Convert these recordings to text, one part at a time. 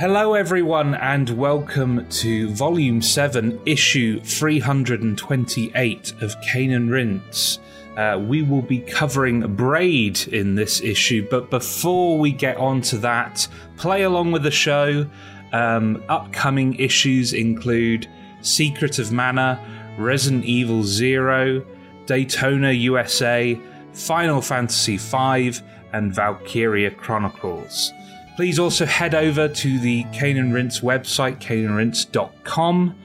Hello, everyone, and welcome to Volume 7, Issue 328 of Cane and Rinse. Uh, we will be covering Braid in this issue, but before we get on to that, play along with the show. Um, upcoming issues include Secret of Mana, Resident Evil Zero, Daytona USA, Final Fantasy V, and Valkyria Chronicles. Please also head over to the Cane and Rinse website, caneandrinse.com.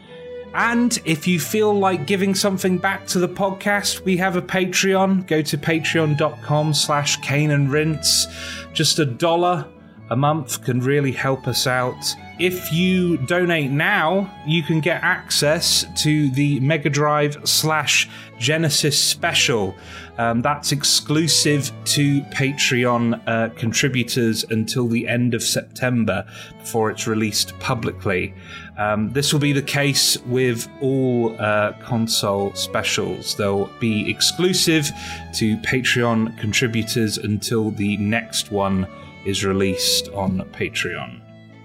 And if you feel like giving something back to the podcast, we have a Patreon. Go to patreon.com slash rinse. Just a dollar a month can really help us out. If you donate now, you can get access to the Mega Drive slash Genesis special. Um, that's exclusive to Patreon uh, contributors until the end of September before it's released publicly. Um, this will be the case with all uh, console specials. They'll be exclusive to Patreon contributors until the next one is released on Patreon.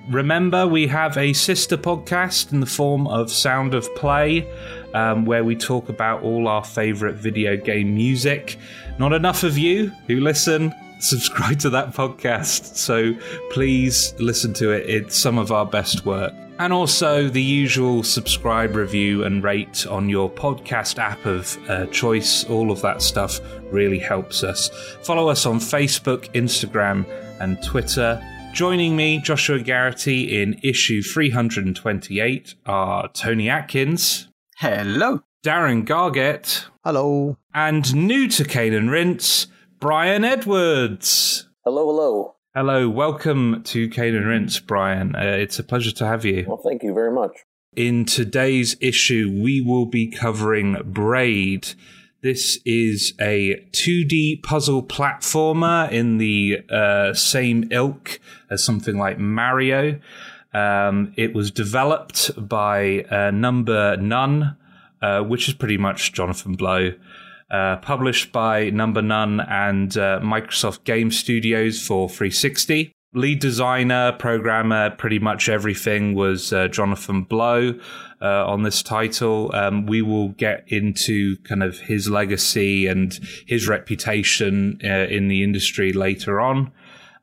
Remember, we have a sister podcast in the form of Sound of Play, um, where we talk about all our favourite video game music. Not enough of you who listen subscribe to that podcast, so please listen to it. It's some of our best work. And also the usual subscribe, review, and rate on your podcast app of uh, choice. All of that stuff really helps us. Follow us on Facebook, Instagram, and Twitter. Joining me, Joshua Garrity, in issue 328 are Tony Atkins. Hello. Darren Gargett. Hello. And new to Cane and Rinse, Brian Edwards. Hello, hello. Hello, welcome to Cane and Rinse, Brian. Uh, it's a pleasure to have you. Well, thank you very much. In today's issue, we will be covering Braid. This is a 2D puzzle platformer in the uh, same ilk as something like Mario. Um, it was developed by uh, Number None, uh, which is pretty much Jonathan Blow. Uh, published by Number None and uh, Microsoft Game Studios for 360. Lead designer, programmer, pretty much everything was uh, Jonathan Blow uh, on this title. Um, we will get into kind of his legacy and his reputation uh, in the industry later on.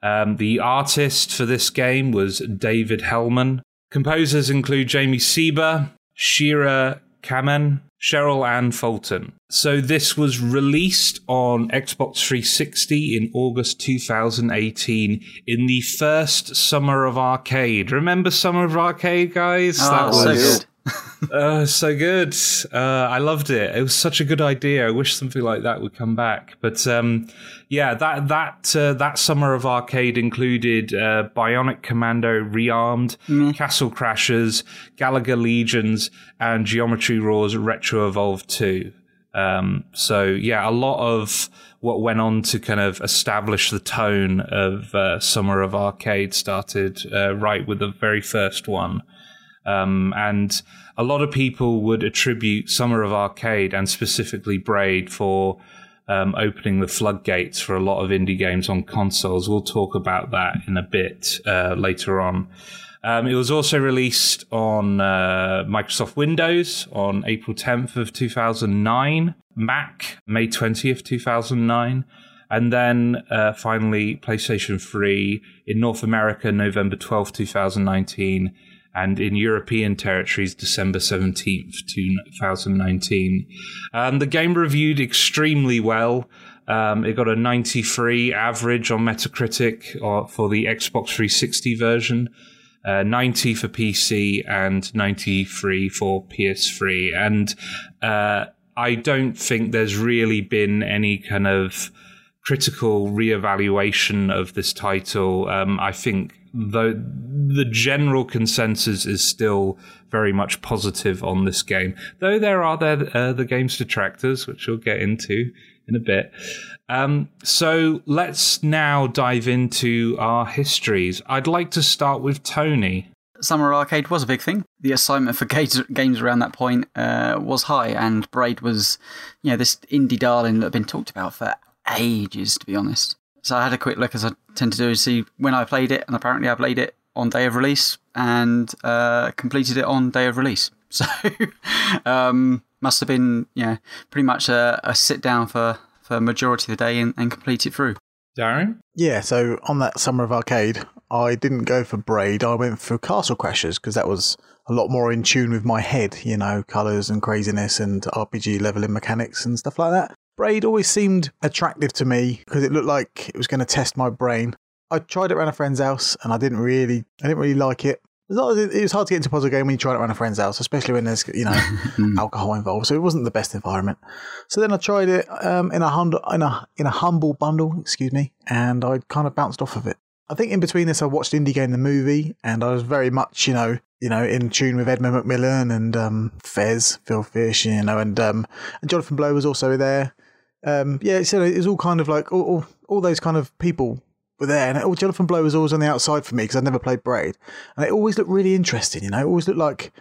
Um, the artist for this game was David Hellman. Composers include Jami Sieber, Shira Kammen, Cheryl Ann Fulton. So this was released on Xbox 360 in August 2018 in the first Summer of Arcade. Remember Summer of Arcade, guys? Oh, that was so. Uh, so good. Uh, I loved it. It was such a good idea. I wish something like that would come back. But um, yeah, that that uh, that summer of arcade included uh, Bionic Commando Rearmed, mm. Castle Crashers, Galaga Legions, and Geometry Wars Retro Evolved 2. Um, so yeah, a lot of what went on to kind of establish the tone of uh, Summer of Arcade started uh, right with the very first one. Um, and a lot of people would attribute Summer of Arcade and specifically Braid for um, opening the floodgates for a lot of indie games on consoles. We'll talk about that in a bit uh, later on. Um, it was also released on uh, Microsoft Windows on April 10th of 2009, Mac May 20th, 2009, and then uh, finally PlayStation 3 in North America November 12th, 2019, and in European territories December 17th, 2019. Um, the game reviewed extremely well. Um, it got a 93 average on Metacritic uh, for the Xbox 360 version, uh, 90 for PC, and 93 for PS3. And uh, I don't think there's really been any kind of critical reevaluation of this title. Um, I think the the general consensus is still very much positive on this game, though there are there uh, the game's detractors, which we'll get into in a bit. Um, so let's now dive into our histories. I'd like to start with Tony. Summer Arcade was a big thing. The assignment for games around that point uh, was high, and Braid was, you know, this indie darling that had been talked about for ages, to be honest. So I had a quick look, as I tend to do, is see when I played it, and apparently I played it on day of release and uh, completed it on day of release. So um, must have been yeah pretty much a, a sit down for for majority of the day and, and complete it through. Darren? Yeah, so on that Summer of Arcade, I didn't go for Braid. I went for Castle Crashers because that was a lot more in tune with my head, you know, colours and craziness and RPG leveling mechanics and stuff like that. Braid always seemed attractive to me because it looked like it was going to test my brain. I tried it around a friend's house and I didn't really, I didn't really like it. It was hard to get into a puzzle game when you try it around a friend's house, especially when there's you know alcohol involved. So it wasn't the best environment. So then I tried it um, in a humble in a in a humble bundle, excuse me, and I kind of bounced off of it. I think in between this, I watched Indie Game the movie, and I was very much you know you know in tune with Edmund McMillen and um, Fez, Phil Fish, you know, and um, and Jonathan Blow was also there. Um, yeah, so all kind of like all, all, all those kind of people were there. And oh, Jonathan Blow was always on the outside for me because I'd never played Braid. And it always looked really interesting, you know, it always looked like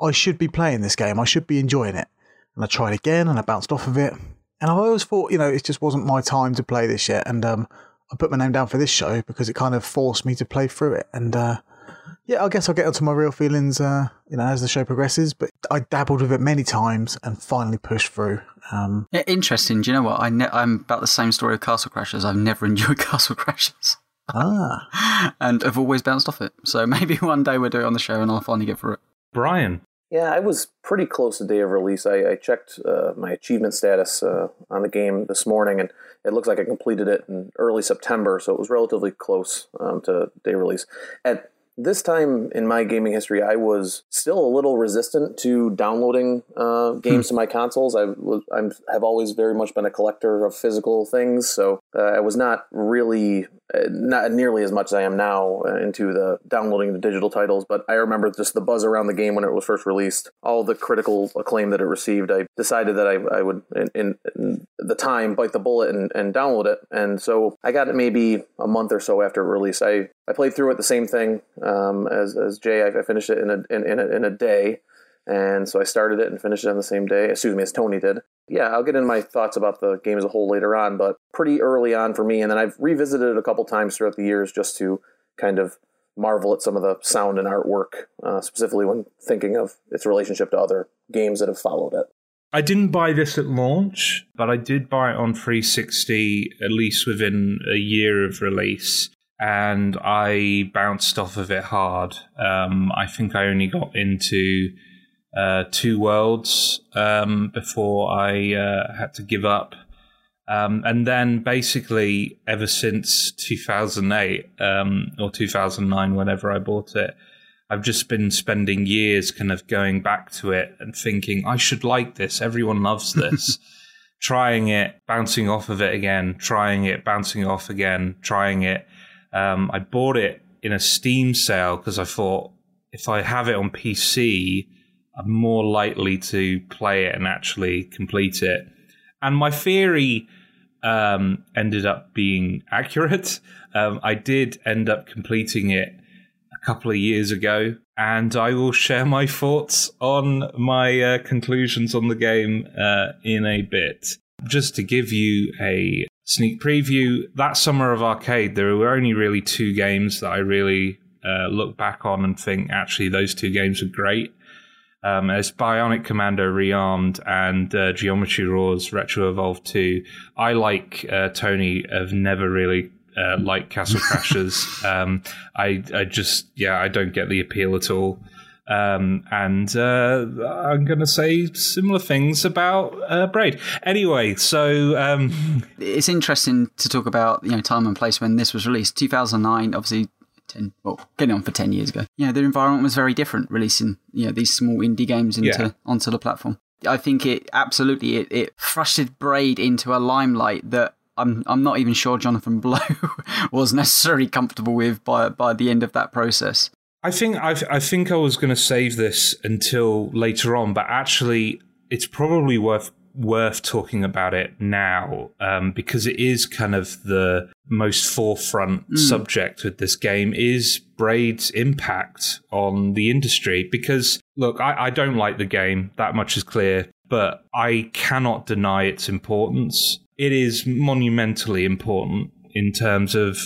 I should be playing this game. I should be enjoying it. And I tried again and I bounced off of it. And I always thought, you know, it just wasn't my time to play this yet. And um, I put my name down for this show because it kind of forced me to play through it. And uh, yeah, I guess I'll get onto my real feelings, uh, you know, as the show progresses. But I dabbled with it many times and finally pushed through. Um, yeah, interesting. Do you know what? I ne- I'm about the same story of Castle Crashers. I've never enjoyed Castle Crashers. Ah. and have always bounced off it. So maybe one day we'll do it on the show and I'll finally get through it. Brian. Yeah, I was pretty close to day of release. I, I checked uh, my achievement status uh, on the game this morning, and it looks like I completed it in early September, so it was relatively close um, to day release. At this time in my gaming history, I was still a little resistant to downloading uh, games hmm. to my consoles. I was, I'm, have always very much been a collector of physical things, so uh, I was not really, uh, not nearly as much as I am now uh, into the downloading the digital titles. But I remember just the buzz around the game when it was first released, all the critical acclaim that it received. I decided that I, I would, in, in, in, the time, bite the bullet and, and download it. And so I got it maybe a month or so after release. I I played through it the same thing um, as as Jay. I, I finished it in a in, in a, in a day, and so I started it and finished it on the same day. Excuse me, as Tony did. Yeah, I'll get into my thoughts about the game as a whole later on, but pretty early on for me. And then I've revisited it a couple times throughout the years just to kind of marvel at some of the sound and artwork, uh, specifically when thinking of its relationship to other games that have followed it. I didn't buy this at launch, but I did buy it on 360 at least within a year of release and I bounced off of it hard. Um, I think I only got into uh, two worlds um, before I uh, had to give up. Um, and then basically, ever since 2008 um, or 2009, whenever I bought it, I've just been spending years kind of going back to it and thinking, I should like this. Everyone loves this. trying it, bouncing off of it again, trying it, bouncing off again, trying it um, I bought it in a Steam sale because I thought if I have it on PC, I'm more likely to play it and actually complete it. And my theory um, ended up being accurate. Um, I did end up completing it a couple of years ago, and I will share my thoughts on my uh, conclusions on the game uh, in a bit. Just to give you a sneak preview. That summer of arcade, there were only really two games that I really uh, look back on and think actually those two games are great. Um, as Bionic Commando Rearmed and uh, Geometry Wars Retro Evolve 2. I, like uh, Tony, have never really uh, liked Castle Crashers. um, I, I just, yeah, I don't get the appeal at all. Um, and uh, I'm going to say similar things about uh, Braid. Anyway, so um, it's interesting to talk about you know time and place when this was released. 2009, obviously. 10, well, getting on for 10 years ago. Yeah, the environment was very different releasing, you know, these small indie games into yeah. onto the platform. I think it absolutely it, it thrusted Braid into a limelight that I'm I'm not even sure Jonathan Blow was necessarily comfortable with by by the end of that process. I think I, I think I was going to save this until later on, but actually, it's probably worth worth talking about it now um, because it is kind of the most forefront mm. subject with this game is Braid's impact on the industry. Because look, I, I don't like the game that much is clear, but I cannot deny its importance. It is monumentally important in terms of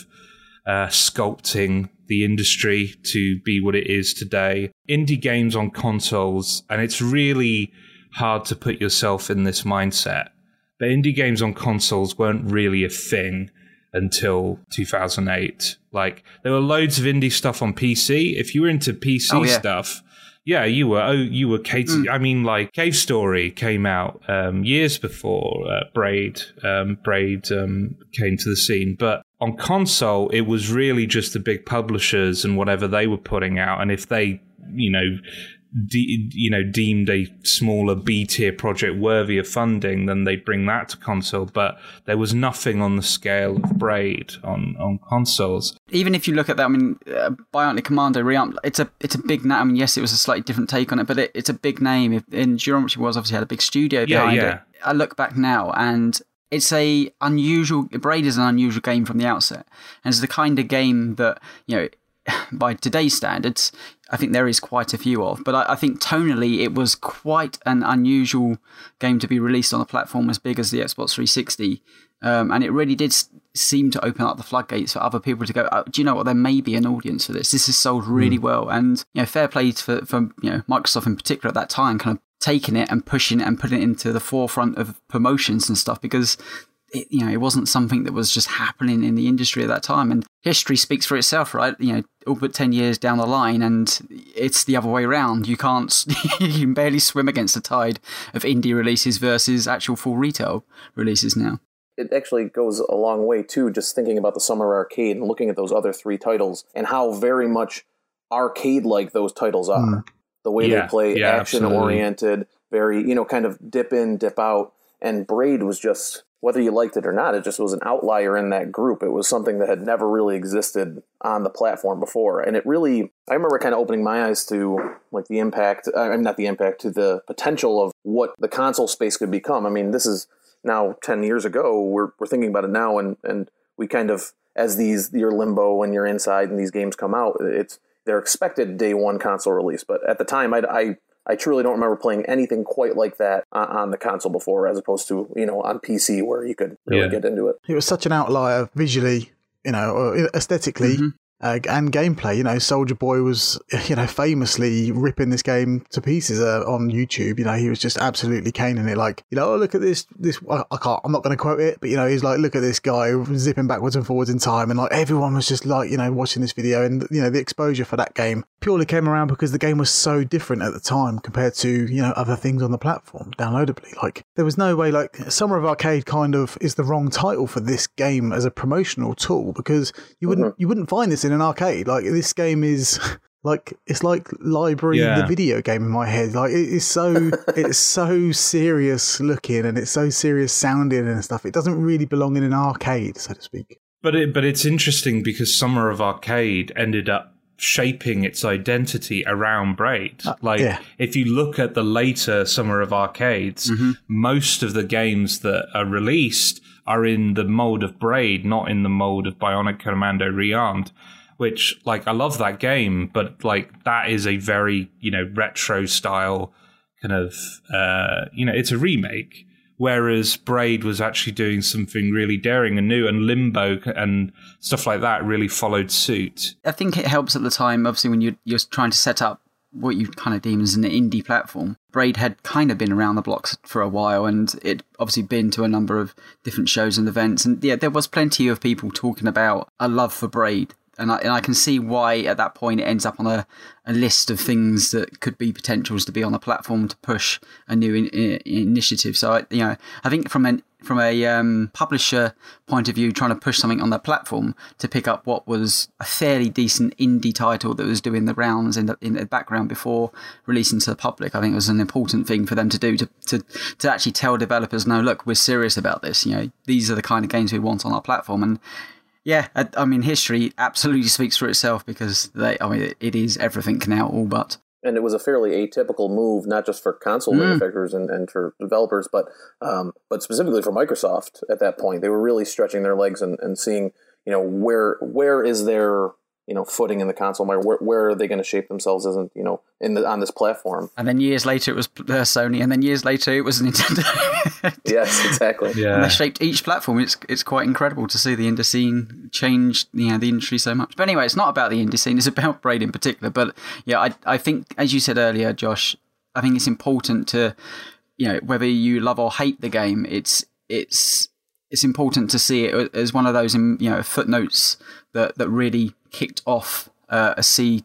uh, sculpting the industry to be what it is today. Indie games on consoles, and it's really hard to put yourself in this mindset. But indie games on consoles weren't really a thing until 2008. Like there were loads of indie stuff on PC. If you were into PC oh, yeah. stuff, yeah, you were. Oh, you were Kate. Mm. I mean, like Cave Story came out um, years before uh, Braid. Um, Braid um, came to the scene, but on console, it was really just the big publishers and whatever they were putting out. And if they, you know, de- you know deemed a smaller B tier project worthy of funding, then they'd bring that to console. But there was nothing on the scale of Braid on on consoles. Even if you look at that, I mean, uh, Bionic Commando Rearm, it's a it's a big name. I mean, yes, it was a slightly different take on it, but it, it's a big name. And Geometry Wars obviously had a big studio behind yeah, yeah. it. I look back now and it's a unusual braid is an unusual game from the outset and it's the kind of game that you know by today's standards, I think there is quite a few of. But I, I, think tonally, it was quite an unusual game to be released on a platform as big as the Xbox 360. Um, and it really did seem to open up the floodgates for other people to go. Oh, do you know what? There may be an audience for this. This has sold really mm. well, and you know, fair play for, for you know Microsoft in particular at that time, kind of taking it and pushing it and putting it into the forefront of promotions and stuff because it, you know, it wasn't something that was just happening in the industry at that time. And history speaks for itself, right? You know, all but 10 years down the line, and it's the other way around. You can't, you can barely swim against the tide of indie releases versus actual full retail releases now. It actually goes a long way, too, just thinking about the Summer Arcade and looking at those other three titles and how very much arcade like those titles are. Mm. The way yeah, they play yeah, action oriented, very, you know, kind of dip in, dip out. And Braid was just whether you liked it or not, it just was an outlier in that group. It was something that had never really existed on the platform before. And it really, I remember kind of opening my eyes to like the impact, uh, I mean, not the impact, to the potential of what the console space could become. I mean, this is now 10 years ago. We're, we're thinking about it now. And, and we kind of, as these, your limbo when you're inside and these games come out, it's, they're expected day one console release. But at the time, I, I I truly don't remember playing anything quite like that on the console before, as opposed to you know on PC where you could really yeah. get into it. It was such an outlier visually, you know, aesthetically. Mm-hmm uh, and gameplay. You know, Soulja Boy was, you know, famously ripping this game to pieces uh, on YouTube. You know, he was just absolutely caning it. Like, you know, oh, look at this, this, I, I can't, I'm not going to quote it, but, you know, he's like, look at this guy zipping backwards and forwards in time. And like, everyone was just like, you know, watching this video. And, you know, the exposure for that game purely came around because the game was so different at the time compared to, you know, other things on the platform downloadably. Like, there was no way, like, Summer of Arcade kind of is the wrong title for this game as a promotional tool because you wouldn't, mm-hmm. you wouldn't find this in an arcade. Like this game is like it's like library yeah. the video game in my head. Like it is so it's so serious looking and it's so serious sounding and stuff. It doesn't really belong in an arcade, so to speak. But it but it's interesting because Summer of Arcade ended up shaping its identity around Braid. Uh, like yeah. if you look at the later Summer of Arcades, mm-hmm. most of the games that are released are in the mold of Braid, not in the mold of Bionic Commando Rearmed which like I love that game, but like that is a very you know retro style kind of uh, you know it's a remake. Whereas Braid was actually doing something really daring and new, and Limbo and stuff like that really followed suit. I think it helps at the time, obviously, when you're, you're trying to set up what you kind of deem as an indie platform. Braid had kind of been around the blocks for a while and it obviously been to a number of different shows and events. And yeah, there was plenty of people talking about a love for Braid and I, and I can see why at that point it ends up on a, a list of things that could be potentials to be on a platform to push a new in, in, initiative. So I, you know, I think from an from a um, publisher point of view, trying to push something on the platform to pick up what was a fairly decent indie title that was doing the rounds in the, in the background before releasing to the public, I think it was an important thing for them to do to, to, to actually tell developers, no, look, we're serious about this. You know, these are the kind of games we want on our platform. And yeah, I, I, mean, history absolutely speaks for itself because they, I mean, it is everything now, all but. And it was a fairly atypical move, not just for console mm. manufacturers and, and for developers, but um, but specifically for Microsoft at that point. They were really stretching their legs and, and seeing, you know, where where is there you know footing in the console market. Where, where are they going to shape themselves as you know in the on this platform? And then years later it was uh, Sony, and then years later it was Nintendo. yes, exactly. Yeah, and they shaped each platform. It's it's quite incredible to see the indie scene change. You know, the industry so much. But anyway, it's not about the indie scene. It's about Braid in particular. But yeah, I I think as you said earlier, Josh, I think it's important to you know whether you love or hate the game. It's it's it's important to see it as one of those you know footnotes that that really kicked off uh, a sea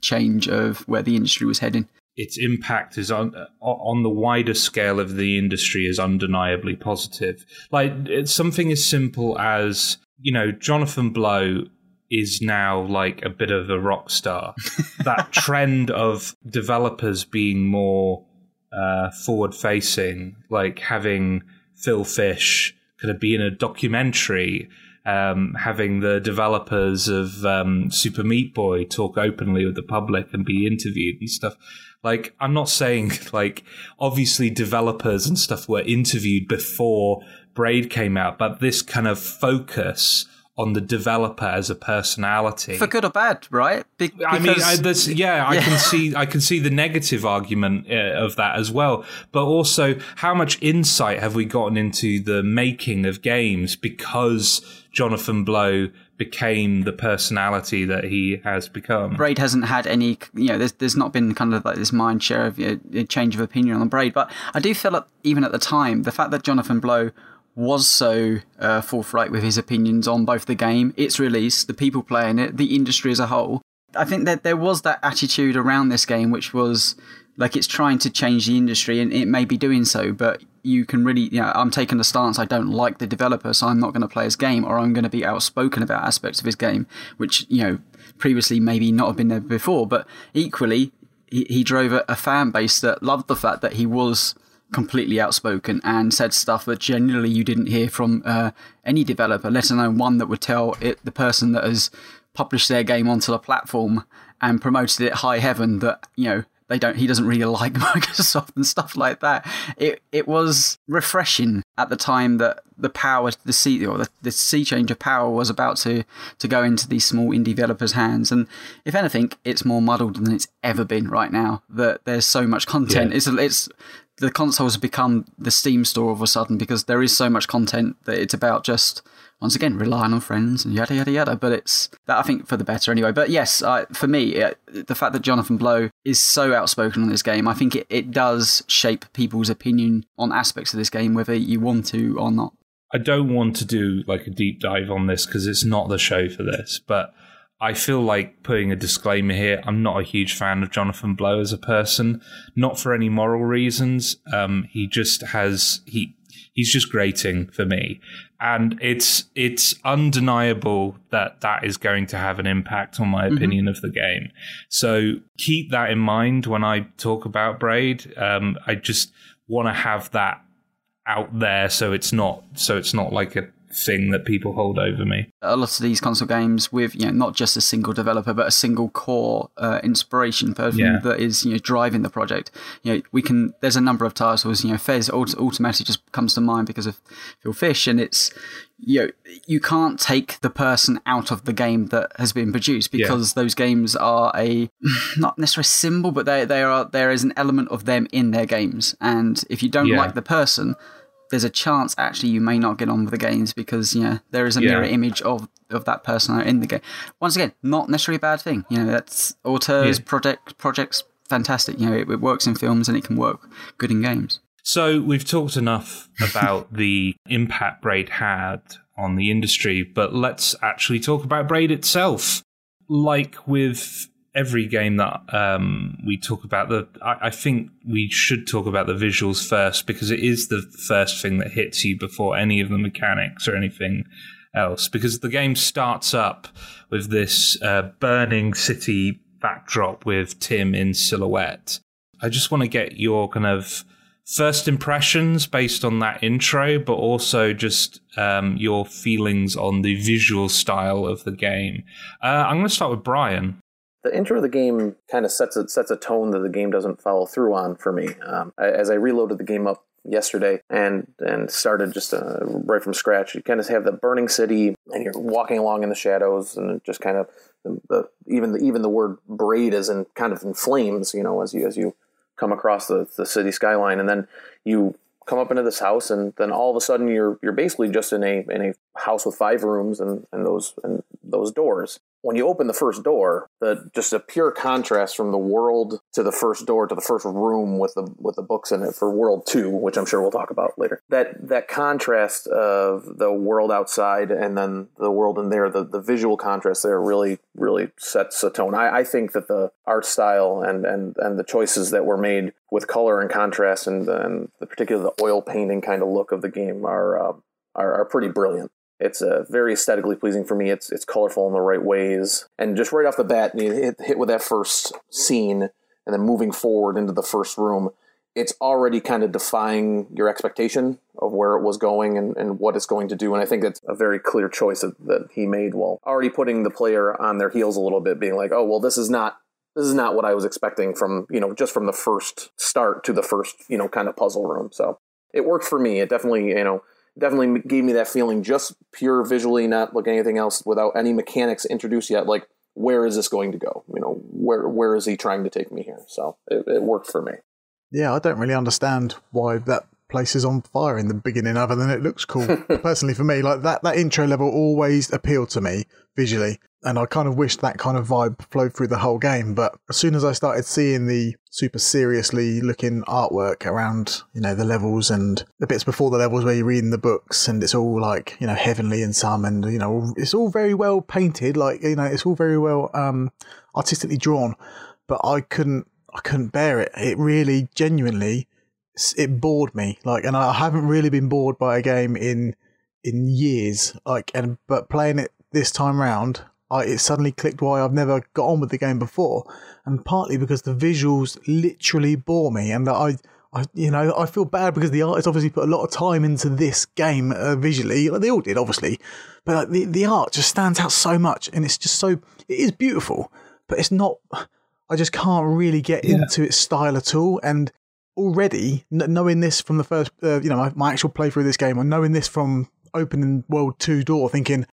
change of where the industry was heading. Its impact is on on the wider scale of the industry is undeniably positive. Like it's something as simple as you know Jonathan Blow is now like a bit of a rock star. that trend of developers being more uh, forward facing, like having Phil Fish kind of be in a documentary um, having the developers of um, Super Meat Boy talk openly with the public and be interviewed and stuff. Like, I'm not saying like obviously developers and stuff were interviewed before Braid came out, but this kind of focus on the developer as a personality for good or bad, right? Be- I mean, I, yeah, yeah, I can see I can see the negative argument uh, of that as well, but also how much insight have we gotten into the making of games because Jonathan Blow became the personality that he has become. Braid hasn't had any, you know, there's there's not been kind of like this mind share of you know, change of opinion on Braid, but I do feel like even at the time, the fact that Jonathan Blow was so uh, forthright with his opinions on both the game, its release, the people playing it, the industry as a whole. I think that there was that attitude around this game, which was like it's trying to change the industry, and it may be doing so, but you can really, you know, I'm taking the stance I don't like the developer, so I'm not going to play his game, or I'm going to be outspoken about aspects of his game, which, you know, previously maybe not have been there before, but equally, he, he drove a, a fan base that loved the fact that he was completely outspoken and said stuff that generally you didn't hear from uh, any developer, let alone one that would tell it the person that has published their game onto the platform and promoted it high heaven that you know they don't he doesn't really like Microsoft and stuff like that. It it was refreshing at the time that the power the sea or the, the sea change of power was about to to go into these small indie developers' hands. And if anything, it's more muddled than it's ever been right now. That there's so much content. Yeah. It's it's the consoles have become the Steam store all of a sudden because there is so much content that it's about just once again relying on friends and yada yada yada. But it's that I think for the better anyway. But yes, uh, for me, it, the fact that Jonathan Blow is so outspoken on this game, I think it, it does shape people's opinion on aspects of this game, whether you want to or not. I don't want to do like a deep dive on this because it's not the show for this, but I feel like putting a disclaimer here. I'm not a huge fan of Jonathan Blow as a person, not for any moral reasons. Um, he just has he he's just grating for me, and it's it's undeniable that that is going to have an impact on my mm-hmm. opinion of the game. So keep that in mind when I talk about Braid. Um, I just want to have that out there so it's not so it's not like a thing that people hold over me. A lot of these console games with you know not just a single developer but a single core uh, inspiration person yeah. that is you know driving the project. You know we can there's a number of titles you know Fez automatically just comes to mind because of Phil Fish and it's you know, you can't take the person out of the game that has been produced because yeah. those games are a not necessarily symbol, but they they are there is an element of them in their games, and if you don't yeah. like the person, there's a chance actually you may not get on with the games because you know there is a yeah. mirror image of of that person in the game. Once again, not necessarily a bad thing. You know, that's auteurs yeah. project projects fantastic. You know, it, it works in films and it can work good in games. So we've talked enough about the impact Braid had on the industry, but let's actually talk about Braid itself. Like with every game that um, we talk about, the I, I, think we should talk about the visuals first because it is the first thing that hits you before any of the mechanics or anything else. Because the game starts up with this uh, burning city backdrop with Tim in silhouette. I just want to get your kind of first impressions based on that intro, but also just um, your feelings on the visual style of the game. Uh, I'm going to start with Brian the intro of the game kind of sets a, sets a tone that the game doesn't follow through on for me. Um, as I reloaded the game up yesterday and and started just uh, right from scratch, you kind of have the burning city, and you're walking along in the shadows, and just kind of the, the even the, even the word braid is in kind of in flames, you know, as you as you come across the, the city skyline, and then you come up into this house, and then all of a sudden you're you're basically just in a in a house with five rooms and, and those and those doors when you open the first door, the just a pure contrast from the world to the first door to the first room with the with the books in it for World Two, which I'm sure we'll talk about later. That that contrast of the world outside and then the world in there, the, the visual contrast there really really sets a tone. I, I think that the art style and and and the choices that were made with color and contrast and and the particular the oil painting kind of look of the game are. Uh, are, are pretty brilliant. It's uh, very aesthetically pleasing for me. It's it's colorful in the right ways, and just right off the bat, hit, hit with that first scene, and then moving forward into the first room, it's already kind of defying your expectation of where it was going and, and what it's going to do. And I think it's a very clear choice that, that he made while already putting the player on their heels a little bit, being like, oh well, this is not this is not what I was expecting from you know just from the first start to the first you know kind of puzzle room. So it worked for me. It definitely you know definitely gave me that feeling just pure visually, not looking anything else without any mechanics introduced yet. Like, where is this going to go? You know, where where is he trying to take me here? So it, it worked for me. Yeah, I don't really understand why that place is on fire in the beginning, other than it looks cool. Personally, for me, like that that intro level always appealed to me visually and I kind of wished that kind of vibe flowed through the whole game. But as soon as I started seeing the super seriously looking artwork around, you know, the levels and the bits before the levels where you're reading the books and it's all like, you know, heavenly in some and, you know, it's all very well painted, like, you know, it's all very well um, artistically drawn. But I couldn't, I couldn't bear it. It really, genuinely, it bored me. Like, and I haven't really been bored by a game in in years. Like, and but playing it this time round, I, it suddenly clicked why I've never got on with the game before, and partly because the visuals literally bore me, and that I, I, you know, I feel bad because the artist obviously put a lot of time into this game uh, visually. Like they all did, obviously, but like, the the art just stands out so much, and it's just so it is beautiful, but it's not. I just can't really get yeah. into its style at all, and already knowing this from the first, uh, you know, my, my actual playthrough of this game, and knowing this from opening World Two door, thinking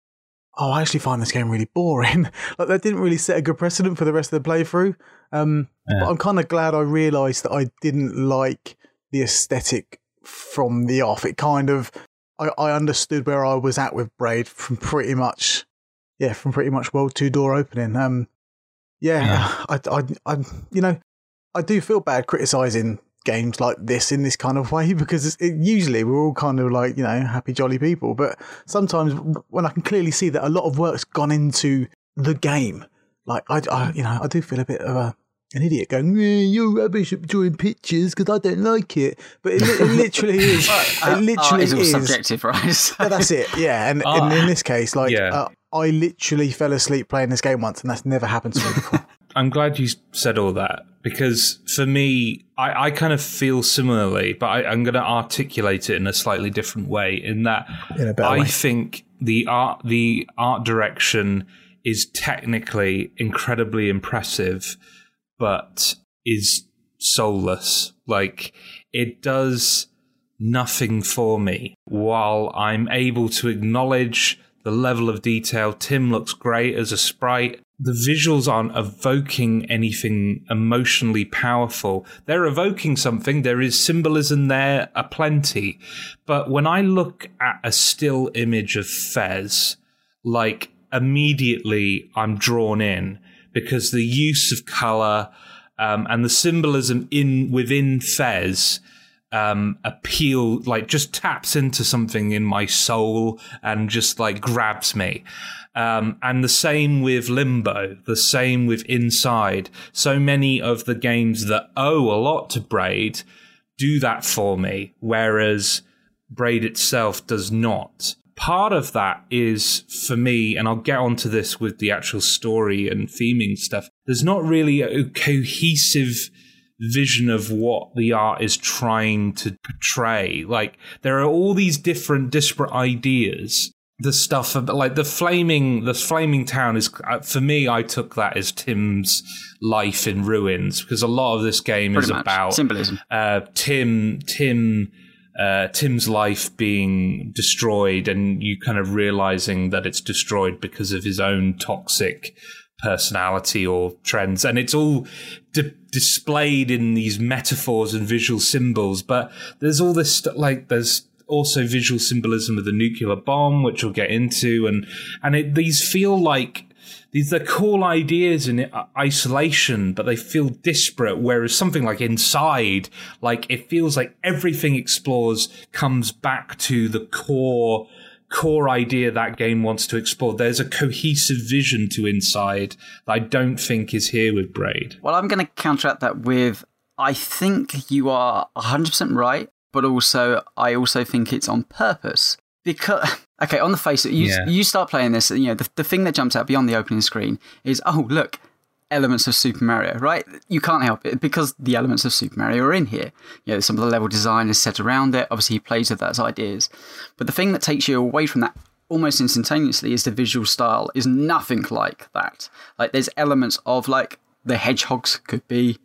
oh, I actually find this game really boring. like that didn't really set a good precedent for the rest of the playthrough. Um, yeah. But I'm kind of glad I realised that I didn't like the aesthetic from the off. It kind of I, I understood where I was at with Braid from pretty much yeah from pretty much World Two door opening. Um, yeah, yeah. I, I, I, you know, I do feel bad criticizing games like this in this kind of way because it, usually we're all kind of like you know happy jolly people but sometimes when i can clearly see that a lot of work's gone into the game like i, I you know i do feel a bit of a an idiot going, yeah, you're rubbish at drawing pictures because I don't like it. But it, it literally is. it literally is. is. subjective, right? yeah, that's it. Yeah. And, and in this case, like, yeah. uh, I literally fell asleep playing this game once, and that's never happened to me before. I'm glad you said all that because for me, I, I kind of feel similarly, but I, am going to articulate it in a slightly different way. In that, in I way. think the art, the art direction is technically incredibly impressive, but is soulless. Like it does nothing for me while I'm able to acknowledge the level of detail. Tim looks great as a sprite the visuals aren't evoking anything emotionally powerful. They're evoking something. There is symbolism there aplenty. But when I look at a still image of Fez, like immediately I'm drawn in because the use of color um, and the symbolism in within Fez um, appeal, like just taps into something in my soul and just like grabs me. Um, and the same with Limbo, the same with Inside. So many of the games that owe a lot to Braid do that for me, whereas Braid itself does not. Part of that is for me, and I'll get onto this with the actual story and theming stuff. There's not really a cohesive vision of what the art is trying to portray. Like there are all these different disparate ideas. The stuff like the flaming, the flaming town is uh, for me. I took that as Tim's life in ruins because a lot of this game Pretty is much. about symbolism. Uh, Tim, Tim, uh, Tim's life being destroyed, and you kind of realizing that it's destroyed because of his own toxic personality or trends, and it's all di- displayed in these metaphors and visual symbols. But there's all this st- like there's also visual symbolism of the nuclear bomb, which we'll get into, and and it, these feel like these are cool ideas in isolation, but they feel disparate. Whereas something like Inside, like it feels like everything explores comes back to the core core idea that game wants to explore. There's a cohesive vision to Inside that I don't think is here with Braid. Well, I'm going to counteract that with I think you are 100% right, but also I also think it's on purpose because okay, on the face of you yeah. you start playing this, you know, the, the thing that jumps out beyond the opening screen is oh look, elements of Super Mario, right? You can't help it because the elements of Super Mario are in here. You know, some of the level design is set around it. Obviously, he plays with those ideas, but the thing that takes you away from that almost instantaneously is the visual style is nothing like that. Like there's elements of like the hedgehogs could be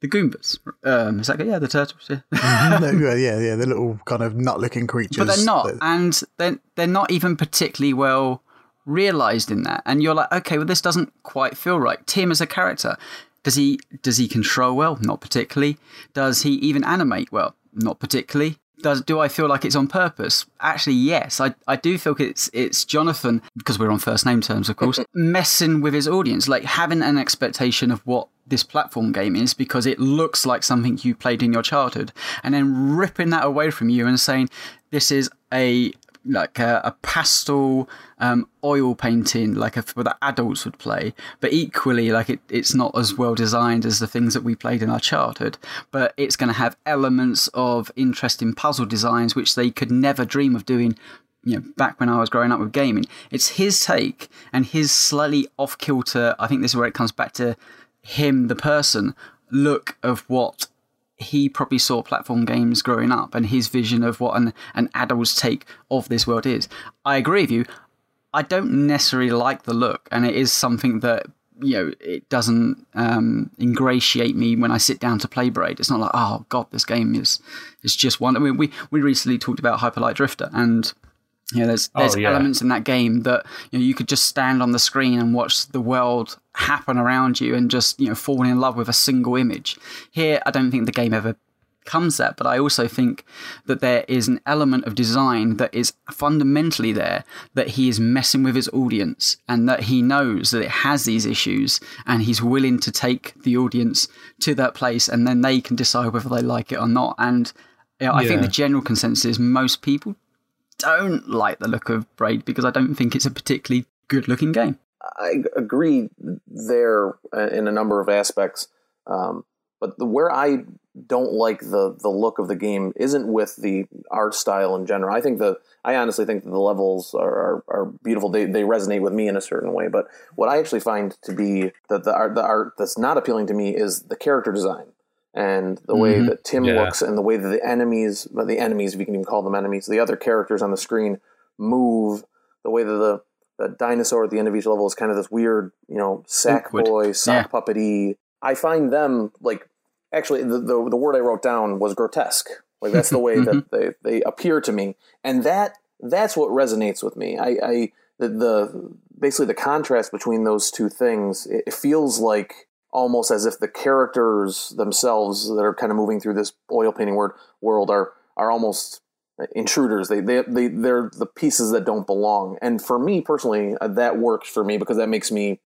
the Goombas. Um, is that yeah, the turtles? Yeah. Mm-hmm. yeah, yeah, the little kind of nut-looking creatures. But they're not, and they're they're not even particularly well realized in that. And you're like, okay, well, this doesn't quite feel right. Tim as a character, does he does he control well? Not particularly. Does he even animate well? Not particularly. Does do I feel like it's on purpose? Actually, yes. I, I do feel it's it's Jonathan because we're on first name terms, of course, messing with his audience, like having an expectation of what this platform game is because it looks like something you played in your childhood, and then ripping that away from you and saying this is a like a, a pastel um, oil painting, like a, that adults would play, but equally, like it, it's not as well designed as the things that we played in our childhood. But it's going to have elements of interesting puzzle designs which they could never dream of doing you know, back when I was growing up with gaming. It's his take and his slightly off kilter. I think this is where it comes back to him, the person, look of what he probably saw platform games growing up and his vision of what an, an adult's take of this world is. I agree with you. I don't necessarily like the look, and it is something that you know it doesn't um, ingratiate me when I sit down to play Braid. It's not like oh god, this game is is just one. I mean, we we recently talked about Hyper Light Drifter, and you know, there's there's oh, yeah. elements in that game that you know you could just stand on the screen and watch the world happen around you and just you know fall in love with a single image. Here, I don't think the game ever comes that, but I also think that there is an element of design that is fundamentally there that he is messing with his audience and that he knows that it has these issues and he's willing to take the audience to that place and then they can decide whether they like it or not. And you know, I yeah. think the general consensus is most people don't like the look of Braid because I don't think it's a particularly good looking game. I agree there uh, in a number of aspects. Um, but the, where I don't like the the look of the game isn't with the art style in general. I think the I honestly think that the levels are, are, are, beautiful. They they resonate with me in a certain way. But what I actually find to be that the art the art that's not appealing to me is the character design and the mm-hmm. way that Tim yeah. looks and the way that the enemies, the enemies, if you can even call them enemies, the other characters on the screen move, the way that the, the dinosaur at the end of each level is kind of this weird, you know, sack boy, sock yeah. puppety. I find them like actually the, the, the word I wrote down was grotesque. Like that's the way that mm-hmm. they, they appear to me, and that that's what resonates with me. I, I the, the basically the contrast between those two things. It feels like almost as if the characters themselves that are kind of moving through this oil painting word, world are are almost intruders. They they they they're the pieces that don't belong. And for me personally, uh, that works for me because that makes me,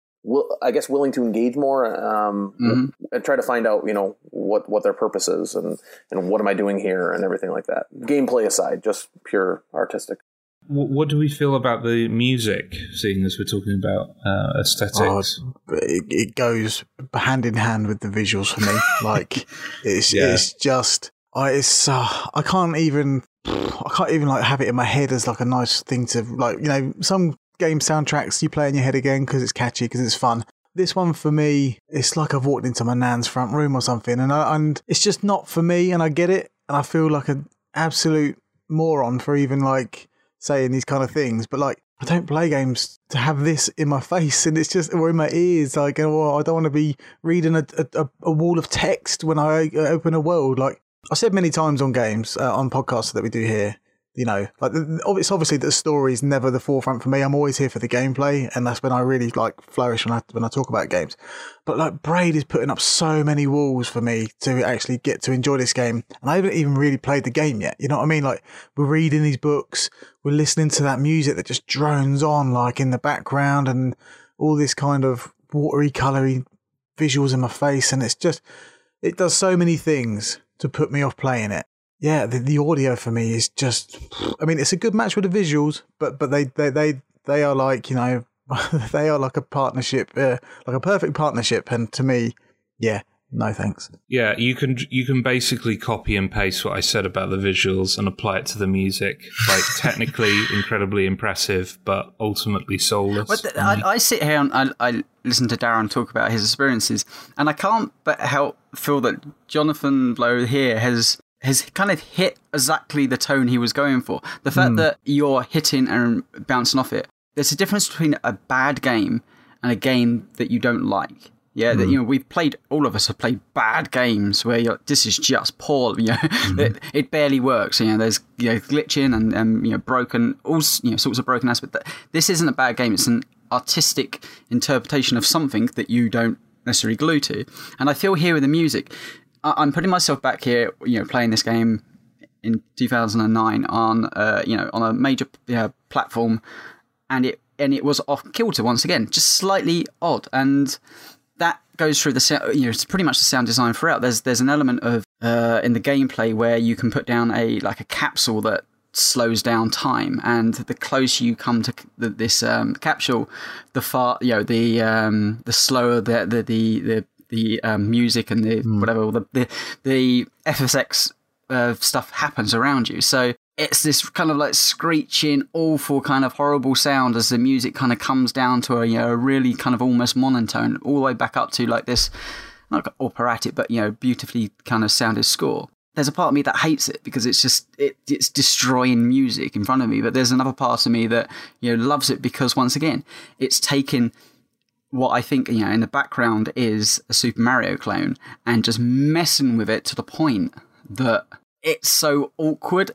I guess, willing to engage more um, mm-hmm. and try to find out, you know, what what their purpose is and and what am I doing here and everything like that. Gameplay aside, just pure artistic what do we feel about the music, seeing as we're talking about uh, aesthetics? Oh, it, it, goes hand in hand with the visuals for me. like it's yeah. it's just I it's uh, I can't even I can't even like have it in my head as like a nice thing to like you know some game soundtracks you play in your head again because it's catchy because it's fun. This one for me, it's like I've walked into my nan's front room or something, and I, and it's just not for me, and I get it, and I feel like an absolute moron for even like saying these kind of things, but like I don't play games to have this in my face and it's just or in my ears. Like, oh, I don't want to be reading a, a, a wall of text when I open a world. Like I said many times on games uh, on podcasts that we do here, you know, like it's obviously the story is never the forefront for me. I'm always here for the gameplay, and that's when I really like flourish when I when I talk about games. But like Braid is putting up so many walls for me to actually get to enjoy this game, and I haven't even really played the game yet. You know what I mean? Like we're reading these books, we're listening to that music that just drones on like in the background, and all this kind of watery, colory visuals in my face, and it's just it does so many things to put me off playing it yeah, the, the audio for me is just. I mean, it's a good match with the visuals, but but they they they they are like you know they are like a partnership, uh, like a perfect partnership, and to me, yeah, no thanks. Yeah, you can you can basically copy and paste what I said about the visuals and apply it to the music. Like technically incredibly impressive, but ultimately soulless. But the, I, I, sit here and I, I, listen to Darren talk about his experiences, and I can't but help feel that Jonathan Blow here has has kind of hit exactly the tone he was going for. The fact mm. that you're hitting and bouncing off it. There's a difference between a bad game and a game that you don't like. Yeah, mm. that hmm. you know we've played. All of us have played bad games where you're, this is just poor. You know, mm-hmm. it, it, barely works. You know, there's you know, glitching and, and you know broken all you know sorts of broken aspects. But this isn't a bad game. It's an artistic interpretation of something that you don't necessarily glue to. And I feel here with the music, I'm putting myself back here, you know, playing this game in 2009 on, uh, you know, on a major uh, platform, and it and it was off kilter once again, just slightly odd, and that goes through the. You know, it's pretty much the sound design throughout. There's there's an element of uh, in the gameplay where you can put down a like a capsule that slows down time, and the closer you come to the, this um, capsule, the far you know the um, the slower the the the, the the um, music and the mm. whatever the the, the FSX uh, stuff happens around you. So it's this kind of like screeching, awful kind of horrible sound as the music kind of comes down to a you know a really kind of almost monotone, all the way back up to like this not operatic, but you know beautifully kind of sounded score. There's a part of me that hates it because it's just it, it's destroying music in front of me. But there's another part of me that you know loves it because once again, it's taken what I think, you know, in the background is a Super Mario clone and just messing with it to the point that it's so awkward.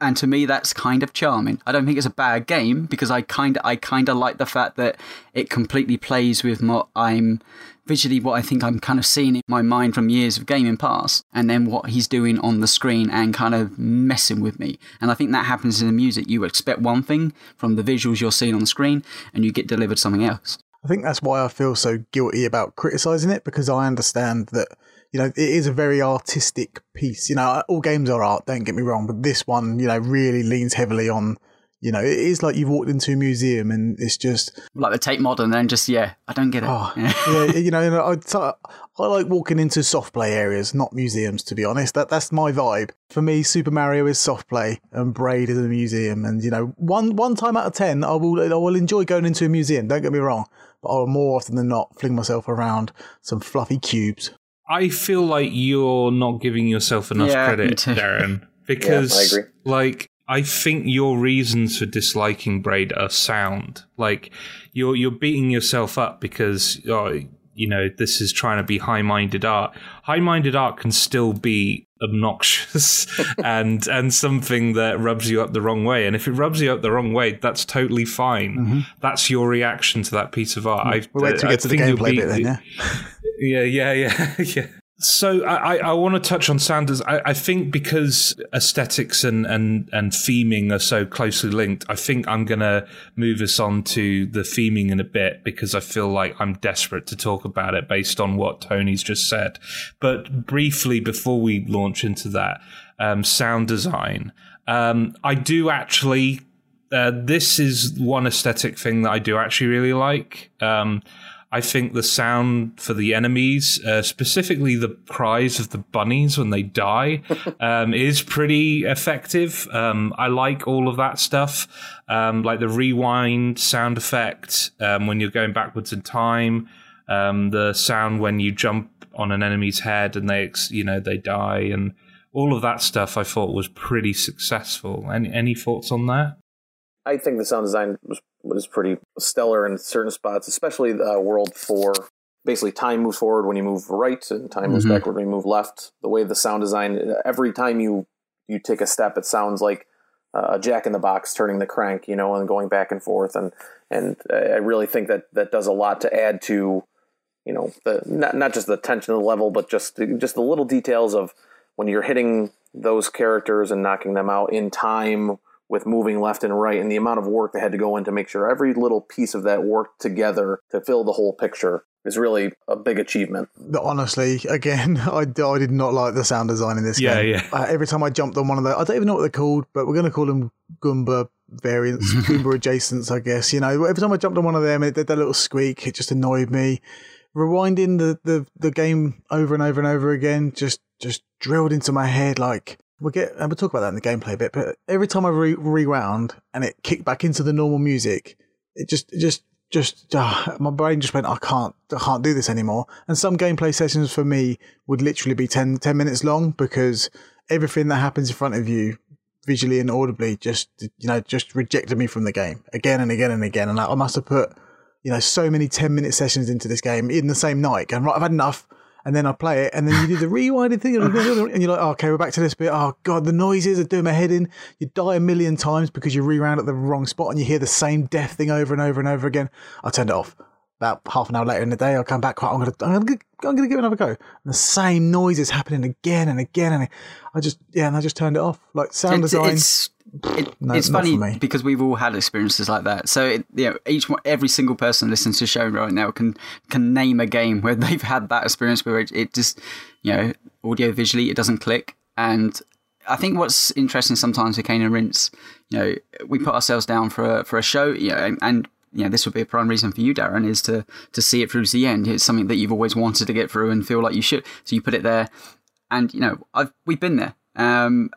And to me, that's kind of charming. I don't think it's a bad game because I kind of, I kind of like the fact that it completely plays with what I'm visually, what I think I'm kind of seeing in my mind from years of gaming past, and then what he's doing on the screen and kind of messing with me. And I think that happens in the music. You expect one thing from the visuals you're seeing on the screen, and you get delivered something else. I think that's why I feel so guilty about criticizing it because I understand that you know it is a very artistic piece. You know, all games are art. Don't get me wrong, but this one, you know, really leans heavily on. You know, it is like you've walked into a museum and it's just like the Tate Modern. Then just yeah, I don't get it. Oh, yeah, you know, you know I, I like walking into soft play areas, not museums. To be honest, that that's my vibe. For me, Super Mario is soft play, and Braid is a museum. And you know, one one time out of ten, I will I will enjoy going into a museum. Don't get me wrong, but I'll more often than not fling myself around some fluffy cubes. I feel like you're not giving yourself enough yeah, credit, Darren, because yeah, I like I think your reasons for disliking Braid are sound. Like you're you're beating yourself up because oh, you know this is trying to be high-minded art. High-minded art can still be obnoxious and and something that rubs you up the wrong way. And if it rubs you up the wrong way, that's totally fine. Mm-hmm. That's your reaction to that piece of art. Mm. We'll wait to get to the gameplay bit then, yeah. yeah, yeah, yeah, yeah. So I, I want to touch on Sanders. I, I, think because aesthetics and, and, and theming are so closely linked, I think I'm going to move us on to the theming in a bit because I feel like I'm desperate to talk about it based on what Tony's just said. But briefly, before we launch into that, um, sound design. Um, I do actually, uh, this is one aesthetic thing that I do actually really like. Um, I think the sound for the enemies, uh, specifically the cries of the bunnies when they die, um, is pretty effective. Um, I like all of that stuff, um, like the rewind sound effect um, when you're going backwards in time, um, the sound when you jump on an enemy's head and they, you know, they die, and all of that stuff. I thought was pretty successful. Any any thoughts on that? I think the sound design was was pretty stellar in certain spots, especially the uh, World Four. Basically, time moves forward when you move right, and time moves mm-hmm. backward when you move left. The way the sound design, every time you you take a step, it sounds like a jack in the box turning the crank, you know, and going back and forth. And and I really think that that does a lot to add to, you know, the not not just the tension of the level, but just just the little details of when you're hitting those characters and knocking them out in time with moving left and right and the amount of work that had to go in to make sure every little piece of that worked together to fill the whole picture is really a big achievement. Honestly, again, I, I did not like the sound design in this yeah, game. Yeah, uh, every time I jumped on one of the, I don't even know what they're called, but we're going to call them Goomba variants, Goomba adjacents, I guess. You know, every time I jumped on one of them, it did that little squeak. It just annoyed me. Rewinding the, the, the game over and over and over again just just drilled into my head like we'll get and we'll talk about that in the gameplay a bit. But every time I re- rewound and it kicked back into the normal music, it just it just just uh, my brain just went I can't I can't do this anymore. And some gameplay sessions for me would literally be 10, 10 minutes long because everything that happens in front of you visually and audibly just you know just rejected me from the game again and again and again and I, I must have put you know so many 10 minute sessions into this game in the same night going right I've had enough and then I play it, and then you do the rewinding thing, and you're like, oh, okay, we're back to this bit. Oh god, the noises are doing my head in. You die a million times because you rewound at the wrong spot, and you hear the same death thing over and over and over again. I turned it off. About half an hour later in the day, I'll come back. I'm gonna, I'm gonna, I'm gonna give it another go. And the same noise is happening again and again, and I just, yeah, and I just turned it off. Like sound it's, design. It's, it, no, it's funny because we've all had experiences like that. So it, you know, each one, every single person listening to the show right now can can name a game where they've had that experience where it, it just you know audio visually it doesn't click. And I think what's interesting sometimes with Cane and Rinse, you know, we put ourselves down for a, for a show, you know, and, and you know, this would be a prime reason for you, Darren, is to to see it through to the end. It's something that you've always wanted to get through and feel like you should. So you put it there, and you know, I've we've been there. Um,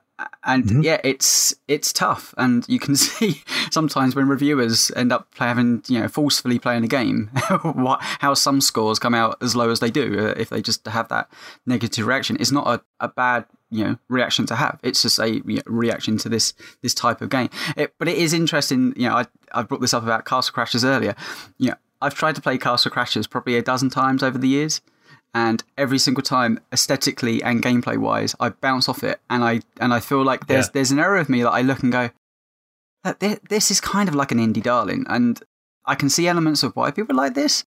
and mm-hmm. yeah, it's it's tough, and you can see sometimes when reviewers end up having you know forcefully playing a game, what, how some scores come out as low as they do uh, if they just have that negative reaction. It's not a, a bad you know reaction to have. It's just a you know, reaction to this this type of game. It, but it is interesting. You know, I I brought this up about Castle Crashers earlier. You know, I've tried to play Castle Crashers probably a dozen times over the years and every single time aesthetically and gameplay wise i bounce off it and i and i feel like there's yeah. there's an error of me that i look and go this is kind of like an indie darling and i can see elements of why people like this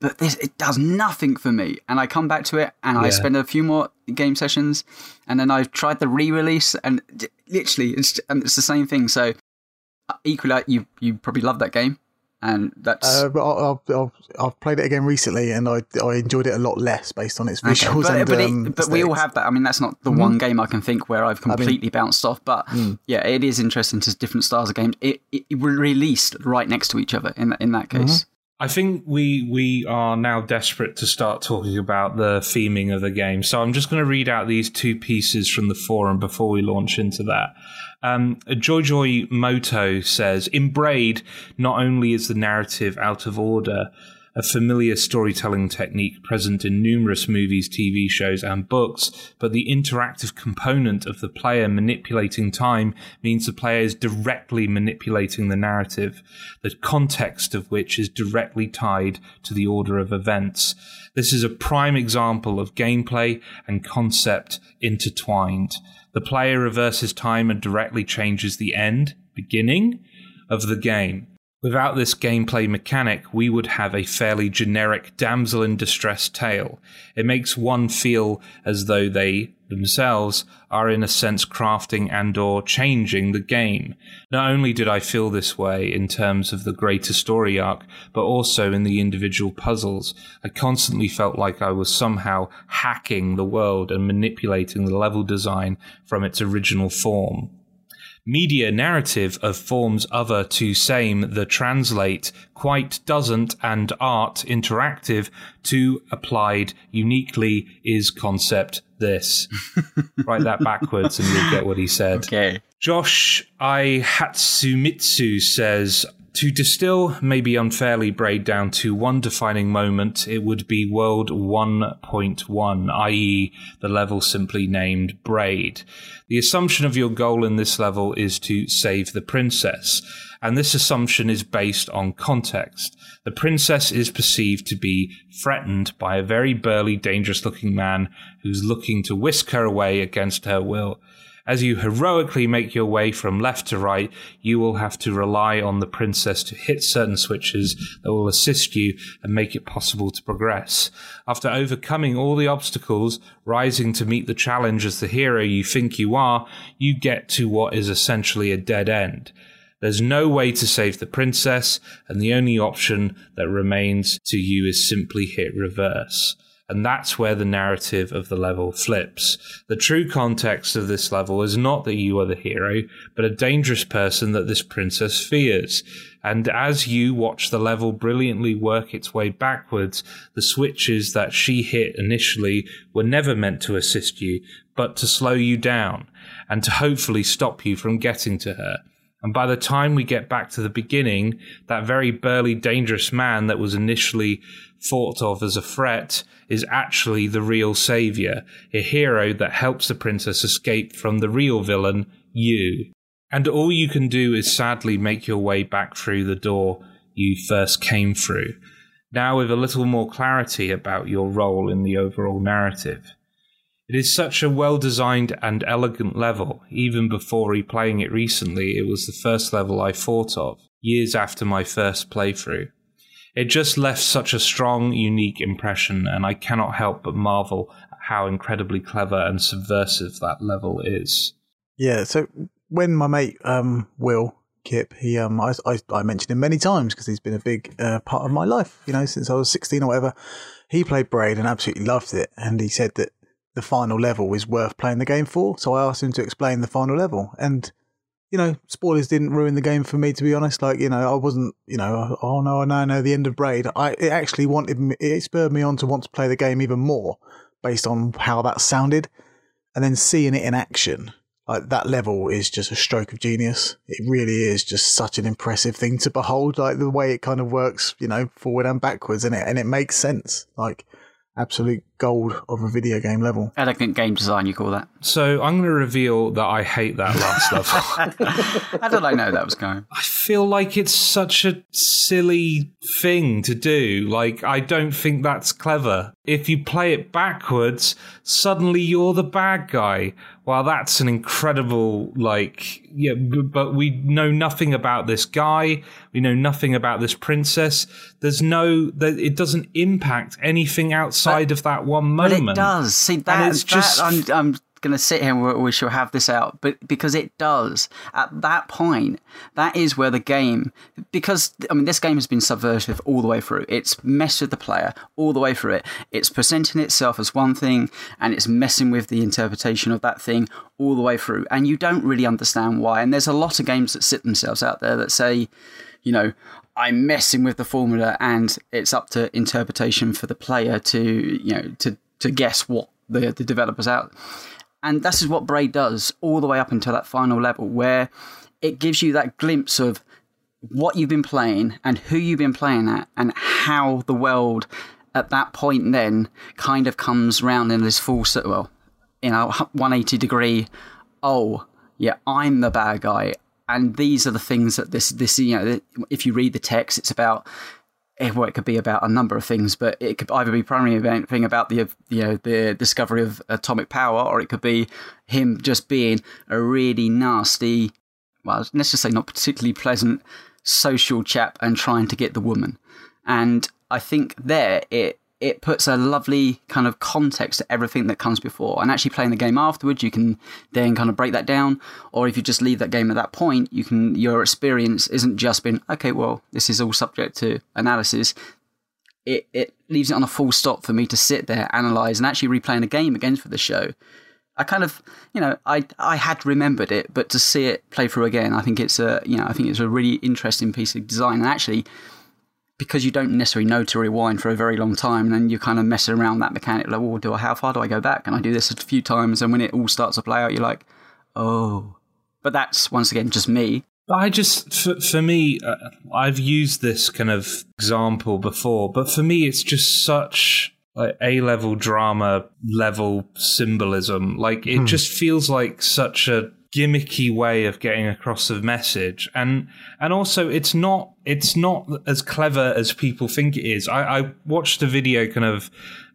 but this it does nothing for me and i come back to it and yeah. i spend a few more game sessions and then i've tried the re-release and literally it's and it's the same thing so equally you you probably love that game and that's. Uh, but I've, I've, played it again recently, and I I enjoyed it a lot less based on its visuals. Okay. But, but, and, it, but we all have that. I mean, that's not the mm-hmm. one game I can think where I've completely I mean, bounced off. But mm. yeah, it is interesting to different styles of games. It, it, it released right next to each other in in that case. Mm-hmm. I think we we are now desperate to start talking about the theming of the game. So I'm just going to read out these two pieces from the forum before we launch into that. Um, Joy Moto says, In Braid, not only is the narrative out of order, a familiar storytelling technique present in numerous movies, TV shows, and books, but the interactive component of the player manipulating time means the player is directly manipulating the narrative, the context of which is directly tied to the order of events. This is a prime example of gameplay and concept intertwined. The player reverses time and directly changes the end, beginning, of the game. Without this gameplay mechanic, we would have a fairly generic damsel in distress tale. It makes one feel as though they themselves are in a sense crafting and or changing the game. Not only did I feel this way in terms of the greater story arc, but also in the individual puzzles. I constantly felt like I was somehow hacking the world and manipulating the level design from its original form media narrative of forms other to same the translate quite doesn't and art interactive to applied uniquely is concept this. Write that backwards and you'll get what he said. Okay. Josh I Hatsumitsu says to distill, maybe unfairly braid down to one defining moment, it would be World 1.1, i.e., the level simply named Braid. The assumption of your goal in this level is to save the princess, and this assumption is based on context. The princess is perceived to be threatened by a very burly, dangerous looking man who's looking to whisk her away against her will As you heroically make your way from left to right, you will have to rely on the princess to hit certain switches that will assist you and make it possible to progress. After overcoming all the obstacles, rising to meet the challenge as the hero you think you are, you get to what is essentially a dead end. There's no way to save the princess, and the only option that remains to you is simply hit reverse. And that's where the narrative of the level flips. The true context of this level is not that you are the hero, but a dangerous person that this princess fears. And as you watch the level brilliantly work its way backwards, the switches that she hit initially were never meant to assist you, but to slow you down and to hopefully stop you from getting to her. And by the time we get back to the beginning, that very burly, dangerous man that was initially thought of as a threat is actually the real savior, a hero that helps the princess escape from the real villain, you. And all you can do is sadly make your way back through the door you first came through, now with a little more clarity about your role in the overall narrative. It is such a well designed and elegant level. Even before replaying it recently, it was the first level I thought of, years after my first playthrough. It just left such a strong, unique impression, and I cannot help but marvel at how incredibly clever and subversive that level is. Yeah, so when my mate um, Will Kip, he um, I, I, I mentioned him many times because he's been a big uh, part of my life, you know, since I was sixteen or whatever. He played Braid and absolutely loved it, and he said that the final level is worth playing the game for. So I asked him to explain the final level, and you know, spoilers didn't ruin the game for me. To be honest, like you know, I wasn't, you know, oh no, oh, no, no, the end of Braid. I it actually wanted me, it spurred me on to want to play the game even more based on how that sounded, and then seeing it in action. Like that level is just a stroke of genius. It really is just such an impressive thing to behold. Like the way it kind of works, you know, forward and backwards, and it and it makes sense. Like absolute gold of a video game level. Elegant game design, you call that? So I'm going to reveal that I hate that last level. How did I know that was going? I feel like it's such a silly thing to do. Like, I don't think that's clever. If you play it backwards, suddenly you're the bad guy. Well, that's an incredible, like, yeah, but we know nothing about this guy. We know nothing about this princess. There's no, it doesn't impact anything outside but, of that one moment. But it does. See, that, it's just, I'm, I'm going to sit here and we shall have this out, but because it does. At that point, that is where the game, because I mean, this game has been subversive all the way through. It's messed with the player all the way through it. It's presenting itself as one thing, and it's messing with the interpretation of that thing all the way through, and you don't really understand why. And there's a lot of games that sit themselves out there that say, you know, I'm messing with the formula, and it's up to interpretation for the player to, you know, to to guess what the the developers out and this is what Braid does all the way up until that final level, where it gives you that glimpse of what you've been playing and who you've been playing at, and how the world at that point then kind of comes round in this full, well, you know, 180 degree. Oh, yeah, I'm the bad guy, and these are the things that this this you know, if you read the text, it's about Eh, well, it could be about a number of things, but it could either be primarily about the you know the discovery of atomic power, or it could be him just being a really nasty, well, let's just say not particularly pleasant social chap and trying to get the woman. And I think there it it puts a lovely kind of context to everything that comes before. And actually playing the game afterwards, you can then kind of break that down. Or if you just leave that game at that point, you can your experience isn't just been okay. Well, this is all subject to analysis. It it leaves it on a full stop for me to sit there, analyze, and actually replaying the game again for the show. I kind of, you know, I I had remembered it, but to see it play through again, I think it's a, you know, I think it's a really interesting piece of design. And actually, because you don't necessarily know to rewind for a very long time, and then you kind of messing around that mechanic. Like, well, do I, how far do I go back? And I do this a few times, and when it all starts to play out, you're like, oh. But that's once again just me. I just, for, for me, uh, I've used this kind of example before, but for me, it's just such like A level drama level symbolism. Like it hmm. just feels like such a gimmicky way of getting across the message. And and also it's not it's not as clever as people think it is. I, I watched a video kind of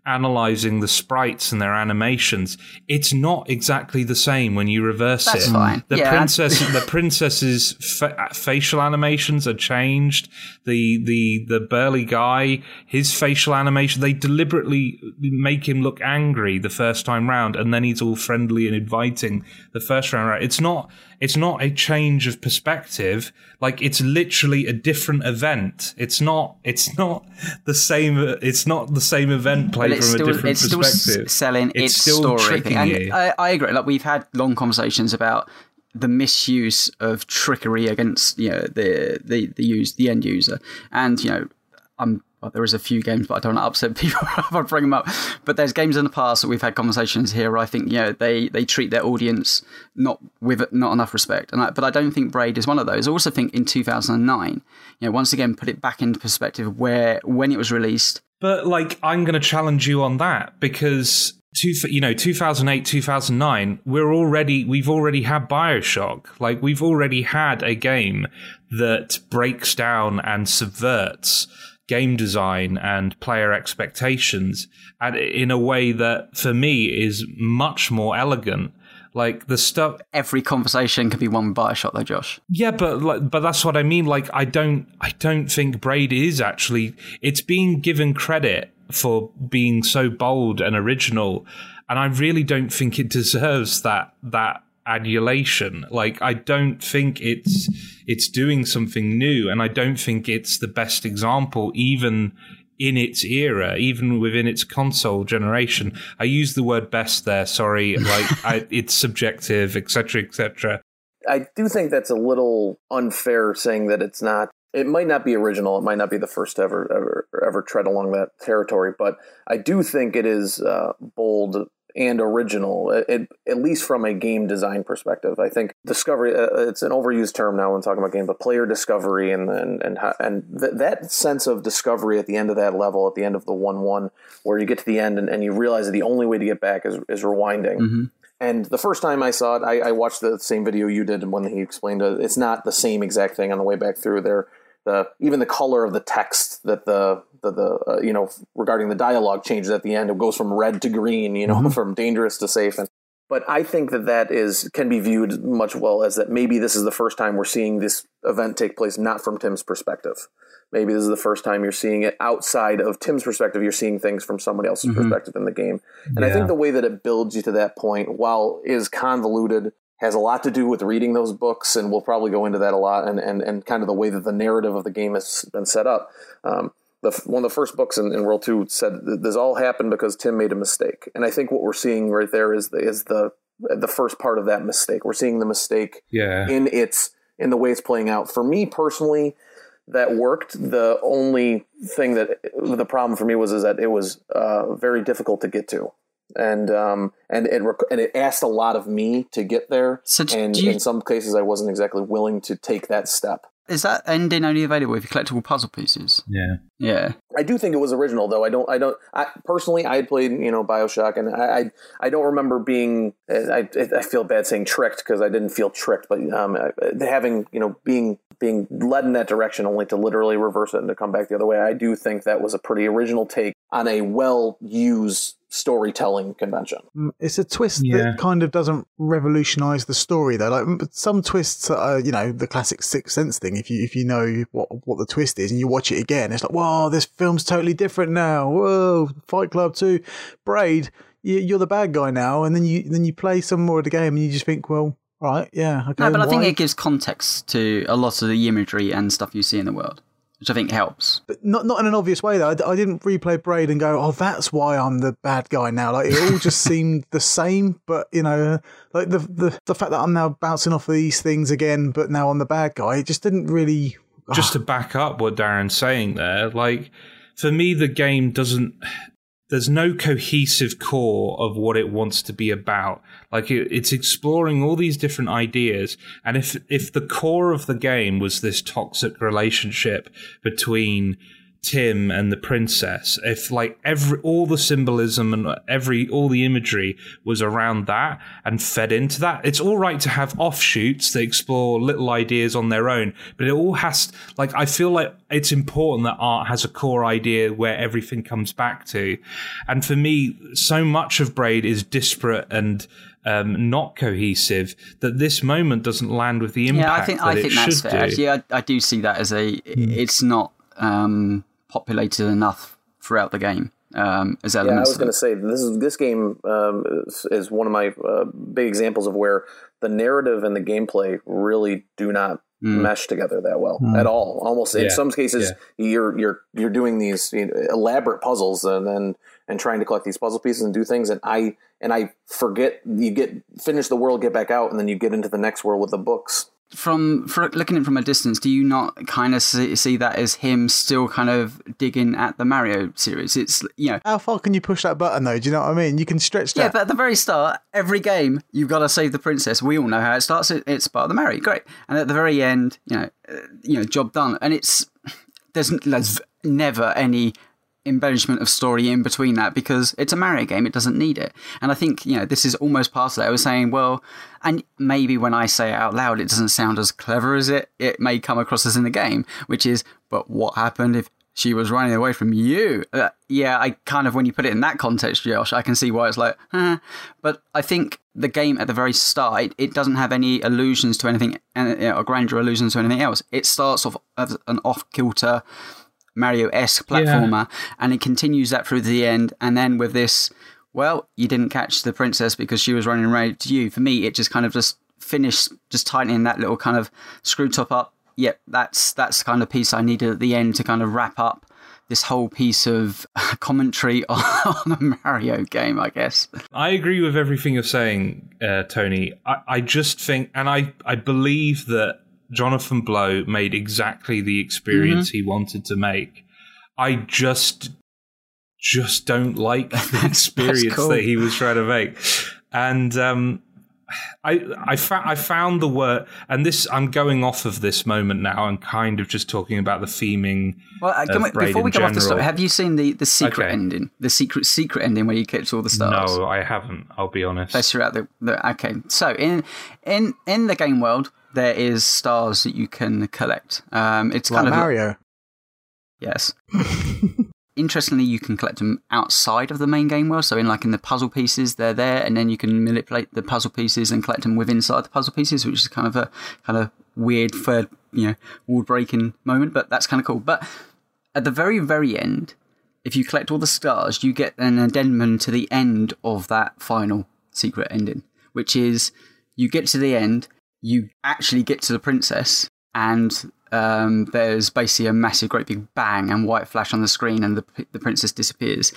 analyzing the sprites and their animations, it's not exactly the same when you reverse That's it. fine. The Yeah. princess, the princess's fa- facial animations are changed. The the the burly guy, his facial animation, they deliberately make him look angry the first time round, and then he's all friendly and inviting the first round round. It's not it's not a change of perspective. Like it's literally a different event. It's not it's not the same. It's not the same event But it's still, it's still selling It's its still story. and you. I, I agree. Like we've had long conversations about the misuse of trickery against you know the the the use the end user, and you know I'm. Well, there is a few games, but I don't want to upset people if I bring them up. But there's games in the past that we've had conversations here. Where I think you know they they treat their audience not with not enough respect, and I, but I don't think Braid is one of those. I also think in 2009, you know, once again put it back into perspective where when it was released, But like, I'm going to challenge you on that because two, you know, 2008, 2009, we're already we've already had Bioshock. Like, we've already had a game that breaks down and subverts game design and player expectations, and in a way that, for me, is much more elegant. Like the stuff, every conversation can be won with Bioshock, though, Josh. yeah, but like, but that's what I mean. Like, I don't, I don't think Braid is actually. It's being given credit for being so bold and original, and I really don't think it deserves that that adulation. Like, I don't think it's it's doing something new, and I don't think it's the best example, even in its era, even within its console generation. I use the word best there. Sorry, like I, it's subjective, etc., etc. I do think that's a little unfair saying that it's not. It might not be original. It might not be the first to ever ever ever tread along that territory. But I do think it is uh, bold and original, it, at least from a game design perspective. I think discovery. Uh, it's an overused term now when talking about game, but player discovery and and and and th- that sense of discovery at the end of that level, at the end of the one one, where you get to the end and, and you realize that the only way to get back is is rewinding. And the first time I saw it, I, I watched the same video you did when he explained it. It's not the same exact thing on the way back through there. The even the color of the text that the the, the uh, you know regarding the dialogue changes at the end. It goes from red to green. You know, from dangerous to safe. And but I think that that is can be viewed much well as that maybe this is the first time we're seeing this event take place not from Tim's perspective. Maybe this is the first time you're seeing it outside of Tim's perspective. You're seeing things from somebody else's perspective in the game. And I think the way that it builds you to that point, while is convoluted, has a lot to do with reading those books, and we'll probably go into that a lot, and and, and kind of the way that the narrative of the game has been set up. Um, the, one of the first books in, in World Two said this all happened because Tim made a mistake, and I think what we're seeing right there is the, is the the first part of that mistake. We're seeing the mistake Yeah. in its in the way it's playing out. For me personally, that worked. The only thing that the problem for me was is that it was uh, very difficult to get to, and um, and it rec- and it asked a lot of me to get there. So and you- in some cases, I wasn't exactly willing to take that step. Is that ending only available with collectible puzzle pieces? Yeah. Yeah. I do think it was original, though. I don't. I don't. I personally, I had played, you know, Bioshock, and I, I, I don't remember being. I, I feel bad saying tricked because I didn't feel tricked, but um, having, you know, being being led in that direction only to literally reverse it and to come back the other way. I do think that was a pretty original take on a well used storytelling convention. Mm, It's a twist Yeah. that kind of doesn't revolutionize the story though. Like some twists are, you know, the classic Sixth Sense thing. If you if you know what what the twist is and you watch it again, it's like, whoa, this film's totally different now. Whoa, Fight Club Two, Braid, you, you're the bad guy now. And then you then you play some more of the game and you just think, well, right, yeah, okay. No, but I think it gives context to a lot of the imagery and stuff you see in the world, which I think helps. but not not in an obvious way though. I didn't replay Braid and go, "Oh, that's why I'm the bad guy now." Like it all just seemed the same, but you know, like the the the fact that I'm now bouncing off of these things again, but now I'm the bad guy. It just didn't really. Ah. just to back up what Darren's saying there, like for me, the game doesn't. There's no cohesive core of what it wants to be about. Like it, it's exploring all these different ideas, and if if the core of the game was this toxic relationship between Tim and the princess, if like every all the symbolism and every all the imagery was around that and fed into that, it's all right to have offshoots that explore little ideas on their own, but it all has like I feel like it's important that art has a core idea where everything comes back to, and for me, so much of Braid is disparate and um, not cohesive that this moment doesn't land with the impact. Yeah, I think that I think that's fair. Do. Yeah, I, I, do see that as a. Mm. It's not. Um, populated enough throughout the game. Um, as elements. Yeah, I was going to say this is this game um, is, is, one of my uh, big examples of where the narrative and the gameplay really do not mm. mesh together that well mm. at all. Almost yeah. in some cases, yeah. you're you're you're doing these you know, elaborate puzzles and then and trying to collect these puzzle pieces and do things, and I and I forget you get finish the world, get back out, and then you get into the next world with the books from looking at it from a distance, do you not kind of see, see, that as him still kind of digging at the Mario series? It's you know how far can you push that button though? Do you know what I mean? You can stretch that. Yeah, but at the very start, every game you've got to save the princess. We all know how it starts. It's part of the Mario, great, and at the very end, you know, uh, you know, job done. And it's there's there's never any embellishment of story in between that because it's a Mario game. It doesn't need it. And I think, you know, this is almost part of that. I was saying, well, and maybe when I say it out loud, it doesn't sound as clever as it, it may come across as in the game, which is, but what happened if she was running away from you? Uh, yeah, I kind of, when you put it in that context, Josh, I can see why it's like, huh. But I think the game at the very start, it, it doesn't have any allusions to anything, uh, you know, or grandeur allusions to anything else. It starts off as an off kilter, Mario esque platformer, yeah. and it continues that through the end. And then with this, well, you didn't catch the princess because she was running right to you. For me, it just kind of just finished, just tightening that little kind of screw top up. Yep, that's that's the kind of piece I needed at the end to kind of wrap up this whole piece of commentary on a Mario game, I guess. I agree with everything you're saying, uh, Tony. I, I just think, and I, I believe that Jonathan Blow made exactly the experience mm-hmm. he wanted to make. I just just don't like the experience cool. that he was trying to make. And um, I I, fa- I found the word, and this I'm going off of this moment now. and kind of just talking about the theming. Well, uh, we, before we come off the story, have you seen the, the secret okay. ending, the secret secret ending where you catch all the stars? No, I haven't. I'll be honest. That's throughout the, the okay. So in in in the game world, there is stars that you can collect. Um, it's like kind of Mario. yes. Interestingly, you can collect them outside of the main game world. So, in like in the puzzle pieces, they're there, and then you can manipulate the puzzle pieces and collect them within inside the puzzle pieces, which is kind of a kind of weird third, you know, wall breaking moment. But that's kind of cool. But at the very, very end, if you collect all the stars, you get an addendum to the end of that final secret ending, which is you get to the end you actually get to the princess and um, there's basically a massive, great big bang and white flash on the screen, and the the princess disappears.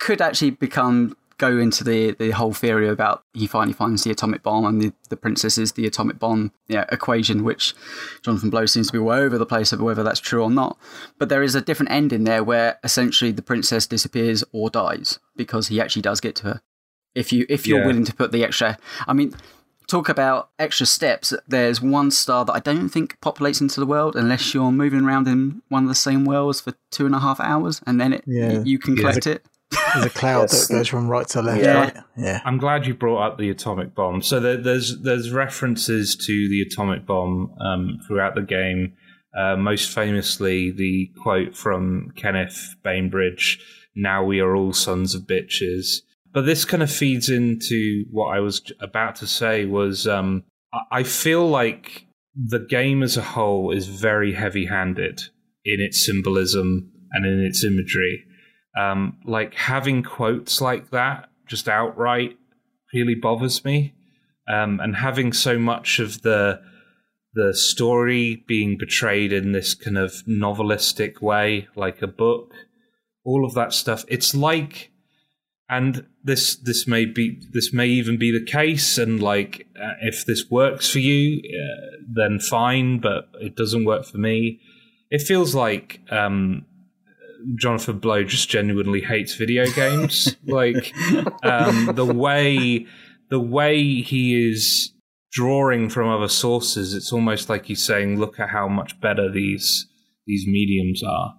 Could actually become go into the the whole theory about he finally finds the atomic bomb and the, the princess is the atomic bomb yeah, equation, which Jonathan Blow seems to be all over the place of whether that's true or not. But there is a different end in there where essentially the princess disappears or dies because he actually does get to her. If you if you're yeah. willing to put the extra, I mean, talk about extra steps, there's one star that I don't think populates into the world unless you're moving around in one of the same worlds for two and a half hours, and then it yeah. you can collect yeah. it. There's a cloud that goes from right to left. Yeah. Right? yeah. I'm glad you brought up the atomic bomb. So there, there's there's references to the atomic bomb um, throughout the game. Uh, most famously, the quote from Kenneth Bainbridge: "Now we are all sons of bitches." But this kind of feeds into what I was about to say was um, I feel like the game as a whole is very heavy handed in its symbolism and in its imagery. Um, like having quotes like that just outright really bothers me. Um, and having so much of the the story being portrayed in this kind of novelistic way, like a book, all of that stuff. It's like and this this may be this may even be the case and like uh, if this works for you uh, then fine but it doesn't work for me. It feels like um, jonathan blow just genuinely hates video games. Like um, the way the way he is drawing from other sources it's almost like he's saying look at how much better these these mediums are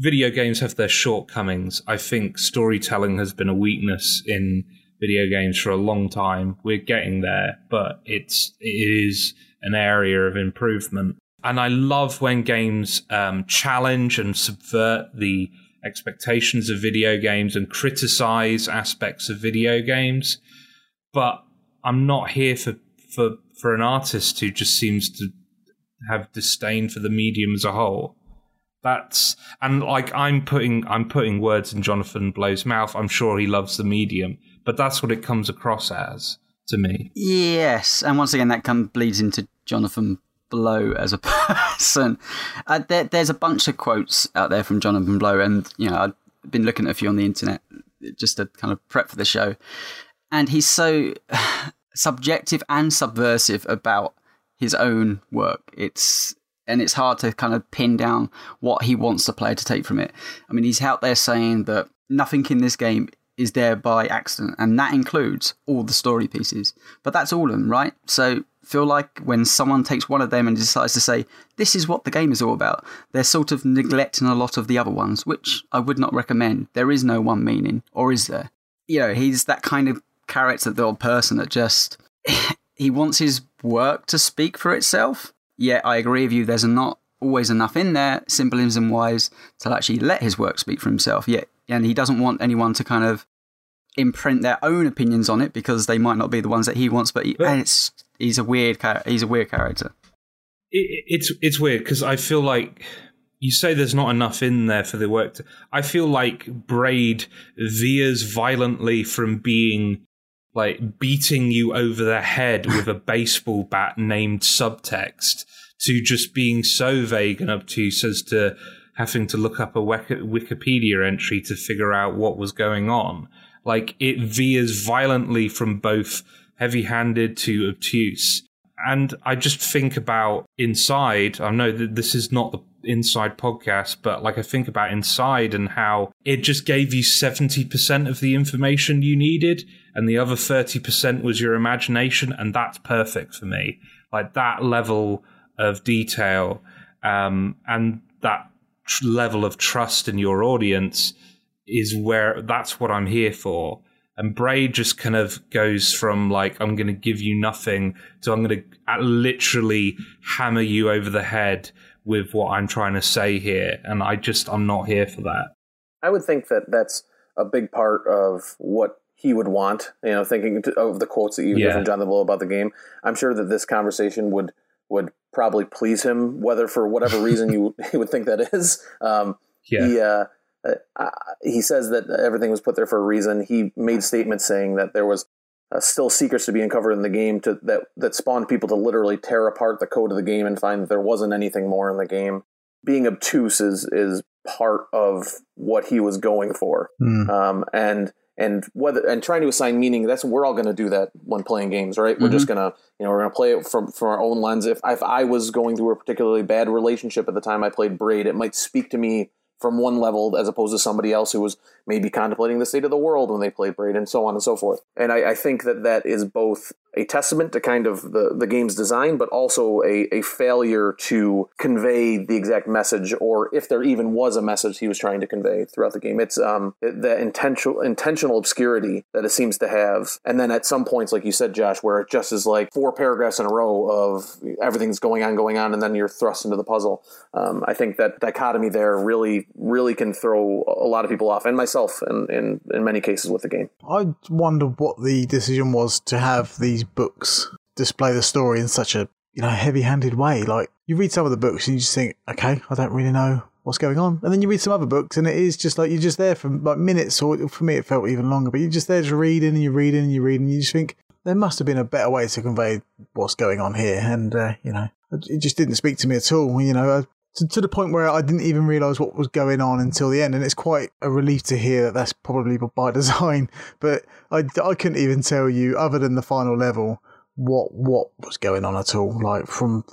video games have their shortcomings. I think storytelling has been a weakness in video games for a long time. We're getting there, but it's it is an area of improvement. And I love when games um, challenge and subvert the expectations of video games and criticize aspects of video games. But I'm not here for for for an artist who just seems to have disdain for the medium as a whole. That's and like I'm putting I'm putting words in Jonathan Blow's mouth. I'm sure he loves the medium, but that's what it comes across as to me. Yes, and once again that kind of bleeds into Jonathan Blow as a person. Uh, there, there's a bunch of quotes out there from Jonathan Blow, and you know I've been looking at a few on the internet just to kind of prep for the show, and he's so subjective and subversive about his own work. It's and it's hard to kind of pin down what he wants the player to take from it. I mean, he's out there saying that nothing in this game is there by accident, and that includes all the story pieces. But that's all of them, right? So feel like when someone takes one of them and decides to say, this is what the game is all about, they're sort of neglecting a lot of the other ones, which I would not recommend. There is no one meaning, or is there? You know, he's that kind of character, the old person that just. he wants his work to speak for itself. Yet I agree with you, there's not always enough in there, symbolism wise, to actually let his work speak for himself. Yet, and he doesn't want anyone to kind of imprint their own opinions on it because they might not be the ones that he wants. But, he, it's he's a weird he's a weird character. It, it's it's weird because I feel like you say there's not enough in there for the work. To, I feel like Braid veers violently from being like beating you over the head with a baseball bat named subtext to just being so vague and obtuse as to having to look up a Wikipedia entry to figure out what was going on. Like it veers violently from both heavy handed to obtuse. And I just think about Inside. I know that this is not the Inside podcast, but like I think about Inside and how it just gave you 70% of the information you needed, and the other 30% was your imagination, and that's perfect for me. Like that level of detail um, and that tr- level of trust in your audience is where that's what I'm here for. And Braid just kind of goes from like, I'm going to give you nothing to I'm going to uh, literally hammer you over the head with what I'm trying to say here. And I just, I'm not here for that. I would think that that's a big part of what he would want, you know, thinking of the quotes that you yeah. from the Blow about the game. I'm sure that this conversation would, would probably please him, whether for whatever reason you he would think that is. Um, yeah. He, uh, uh, he says that everything was put there for a reason. He made statements saying that there was uh, still secrets to be uncovered in the game to, that that spawned people to literally tear apart the code of the game and find that there wasn't anything more in the game. Being obtuse is is part of what he was going for, mm. um, and and whether and trying to assign meaning. That's we're all going to do that when playing games, right? Mm-hmm. We're just mm-hmm. gonna you know we're gonna play it from from our own lens. If if I was going through a particularly bad relationship at the time I played Braid, it might speak to me from one level as opposed to somebody else who was maybe contemplating the state of the world when they played Braid and so on and so forth. And I, I think that that is both a testament to kind of the, the game's design, but also a, a failure to convey the exact message, or if there even was a message he was trying to convey throughout the game. It's um, the intentional intentional obscurity that it seems to have, and then at some points, like you said, Josh, where it just is like four paragraphs in a row of everything's going on, going on, and then you're thrust into the puzzle. Um, I think that dichotomy there really, really can throw a lot of people off, and myself, in, in, in many cases with the game. I wonder what the decision was to have these these books display the story in such a you know heavy-handed way. Like you read some of the books and you just think, okay, I don't really know what's going on, and then you read some other books and it is just like you're just there for like minutes, or for me it felt even longer. But you're just there just reading and you're reading and you're reading, and you just think there must have been a better way to convey what's going on here, and uh, you know it just didn't speak to me at all. You know, to, to, the point where I didn't even realize what was going on until the end. And it's quite a relief to hear that that's probably by design. But I, I couldn't even tell you, other than the final level, what what was going on at all. Like from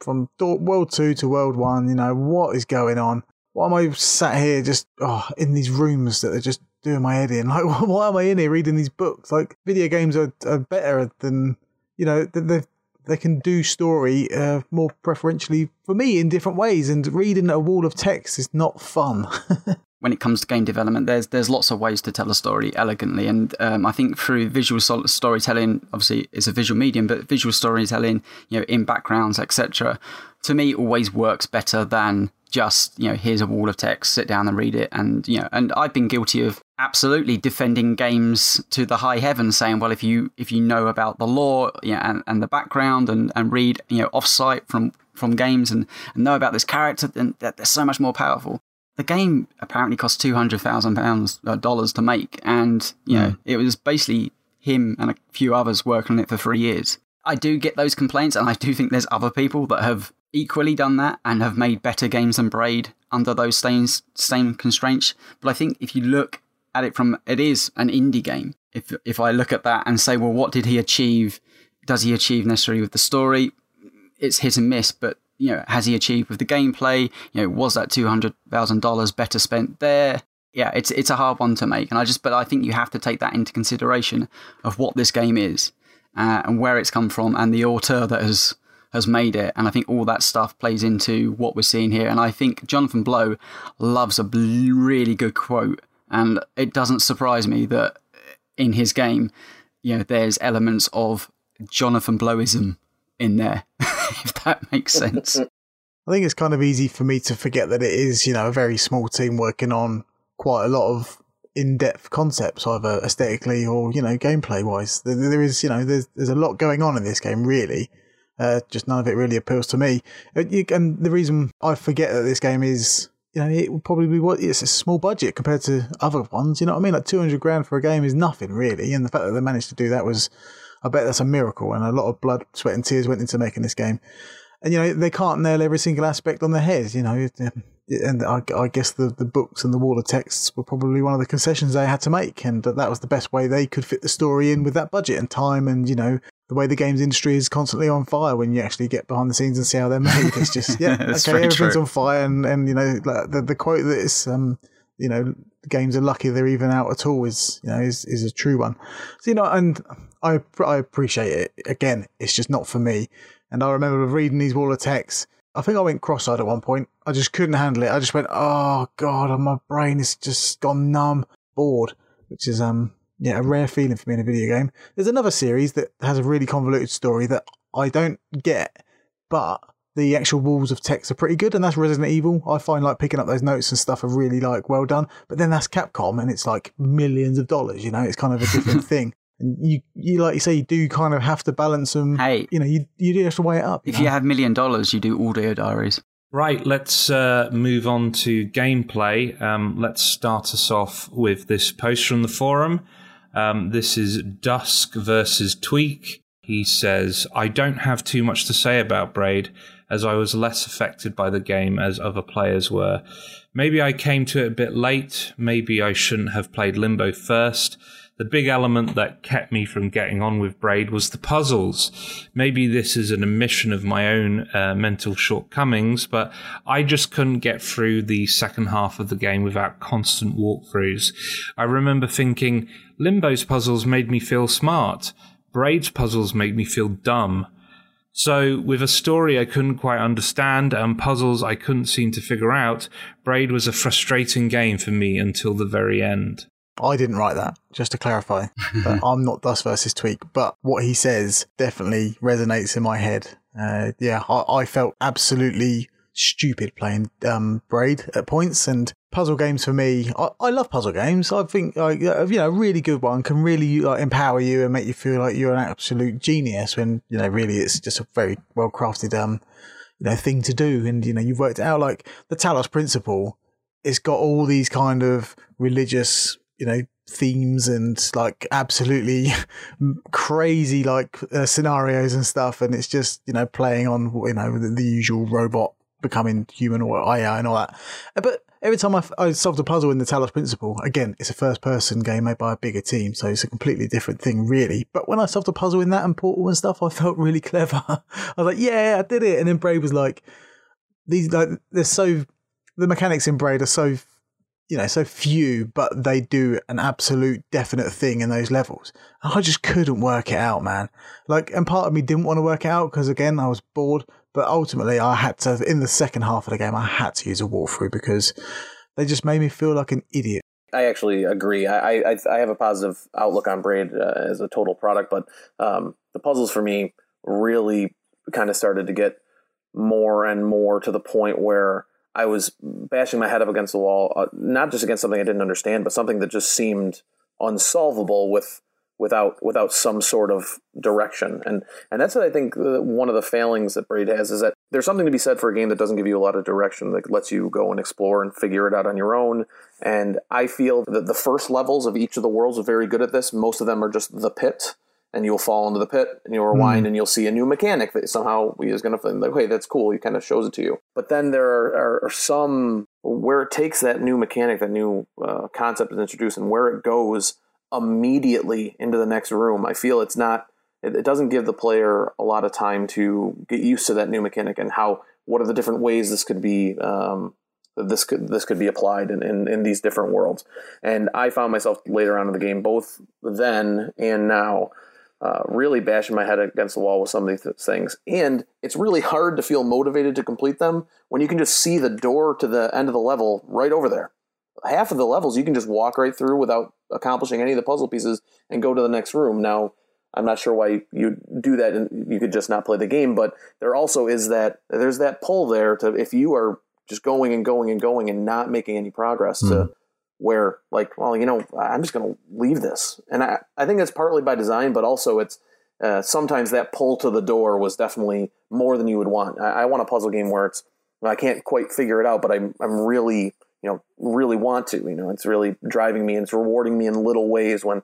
from World Two to World One, you know, what is going on? Why am I sat here just oh, in these rooms that they're just doing my head in? Like, why am I in here reading these books? Like, video games are, are better than you know they're they can do story uh, more preferentially for me in different ways. And reading a wall of text is not fun. when it comes to game development, there's there's lots of ways to tell a story elegantly, and um, I think through visual storytelling, obviously it's a visual medium, but visual storytelling, you know, in backgrounds, etc., to me always works better than just you know here's a wall of text sit down and read it and you know and i've been guilty of absolutely defending games to the high heavens saying well if you if you know about the lore you know, and, and the background and, and read you know offsite from from games and, and know about this character then they're so much more powerful the game apparently cost two hundred thousand pounds uh, dollars to make and you know mm. it was basically him and a few others working on it for three years I do get those complaints, and I do think there's other people that have equally done that and have made better games than Braid under those same, same constraints. But I think if you look at it from, it is an indie game. If, if I look at that and say, well, what did he achieve? Does he achieve necessarily with the story? It's hit and miss, but you know, has he achieved with the gameplay? You know, was that two hundred thousand dollars better spent there? Yeah, it's it's a hard one to make, and I just, but I think you have to take that into consideration of what this game is uh, and where it's come from, and the author that has has made it. And I think all that stuff plays into what we're seeing here. And I think Jonathan Blow loves a really good quote. And it doesn't surprise me that in his game, you know, there's elements of Jonathan Blowism in there, if that makes sense. I think it's kind of easy for me to forget that it is, you know, a very small team working on quite a lot of in-depth concepts, either aesthetically or you know gameplay wise. There, there is, you know, there's there's a lot going on in this game, really, uh, just none of it really appeals to me. Uh, and the reason I forget that this game is, you know, it would probably be what it's a small budget compared to other ones. You know what I mean? Like 200 grand for a game is nothing really. And the fact that they managed to do that was, I bet that's a miracle. And a lot of blood, sweat, and tears went into making this game. And, you know, they can't nail every single aspect on their head, you know. Um, and I, I guess the, the books and the wall of texts were probably one of the concessions they had to make. And that was the best way they could fit the story in with that budget and time and, you know, the way the games industry is constantly on fire when you actually get behind the scenes and see how they're made. It's just yeah, okay, everything's true. on fire, and and you know like the the quote that is um you know games are lucky they're even out at all is you know is is a true one. So you know, and I I appreciate it. Again, it's just not for me. And I remember reading these wall of texts. I think I went cross-eyed at one point. I just couldn't handle it. I just went, oh god, my brain is just gone numb, bored, which is um yeah, a rare feeling for me in a video game. There's another series that has a really convoluted story that I don't get, but the actual walls of text are pretty good, and that's Resident Evil. I find like picking up those notes and stuff are really like well done. But then that's Capcom, and it's like millions of dollars. You know, it's kind of a different thing. And you, you like you say, you do kind of have to balance them. Hey, you know, you you do have to weigh it up. You if know? you have million dollars, you do audio diaries. Right, let's uh, move on to gameplay. Um, let's start us off with this post from the forum. Um, this is Dusk versus Tweak. He says, I don't have too much to say about Braid, as I was less affected by the game as other players were. Maybe I came to it a bit late, maybe I shouldn't have played Limbo first. The big element that kept me from getting on with Braid was the puzzles. Maybe this is an admission of my own uh, mental shortcomings, but I just couldn't get through the second half of the game without constant walkthroughs. I remember thinking, Limbo's puzzles made me feel smart. Braid's puzzles made me feel dumb. So, with a story I couldn't quite understand and puzzles I couldn't seem to figure out, Braid was a frustrating game for me until the very end. I didn't write that, just to clarify. I'm not Dust versus Tweak, but what he says definitely resonates in my head. Uh, yeah, I, I, felt absolutely stupid playing um, Braid at points, and puzzle games for me, I, I love puzzle games. I think you know a really good one can really like, empower you and make you feel like you're an absolute genius. When you know really it's just a very well crafted um you know thing to do, and you know you've worked it out like the Talos Principle. It's got all these kind of religious you know themes and like absolutely crazy like uh, scenarios and stuff and it's just you know playing on you know the, the usual robot becoming human or AI and all that. Uh, but every time I, I solved a puzzle in the Talos Principle again it's a first person game made by a bigger team so it's a completely different thing really. But when I solved a puzzle in that and Portal and stuff I felt really clever. I was like yeah I did it. And then Braid was like these like they're so the mechanics in Braid are so you know, so few, but they do an absolute definite thing in those levels. And I just couldn't work it out, man. Like, and part of me didn't want to work it out because again, I was bored. But ultimately, I had to, in the second half of the game, I had to use a walkthrough because they just made me feel like an idiot. I actually agree. I I, I have a positive outlook on Braid uh, as a total product, but um, the puzzles for me really kind of started to get more and more to the point where I was bashing my head up against the wall, uh, not just against something I didn't understand, but something that just seemed unsolvable with without without some sort of direction. And and that's what I think one of the failings that Braid has is that there's something to be said for a game that doesn't give you a lot of direction, that lets you go and explore and figure it out on your own. And I feel that the first levels of each of the worlds are very good at this. Most of them are just the pit. And you'll fall into the pit, and you'll rewind, mm. and you'll see a new mechanic that somehow is going to think, like, "Hey, that's cool." He kind of shows it to you. But then there are, are, are some where it takes that new mechanic, that new uh, concept is introduced, and where it goes immediately into the next room. I feel it's not it, it, doesn't give the player a lot of time to get used to that new mechanic and how what are the different ways this could be um, this could this could be applied in, in, in these different worlds. And I found myself later on in the game, both then and now, uh, really bashing my head against the wall with some of these things. And it's really hard to feel motivated to complete them when you can just see the door to the end of the level right over there half of the levels you can just walk right through without accomplishing any of the puzzle pieces and go to the next room. Now, I'm not sure why you do that and you could just not play the game, but there also is that there's that pull there to if you are just going and going and going and not making any progress mm. to hmm. Where like, well, you know, I'm just going to leave this. And I, I think it's partly by design, but also it's uh, sometimes that pull to the door was definitely more than you would want. I, I want a puzzle game where it's I can't quite figure it out, but I'm I'm really you know really want to. You know, it's really driving me and it's rewarding me in little ways. When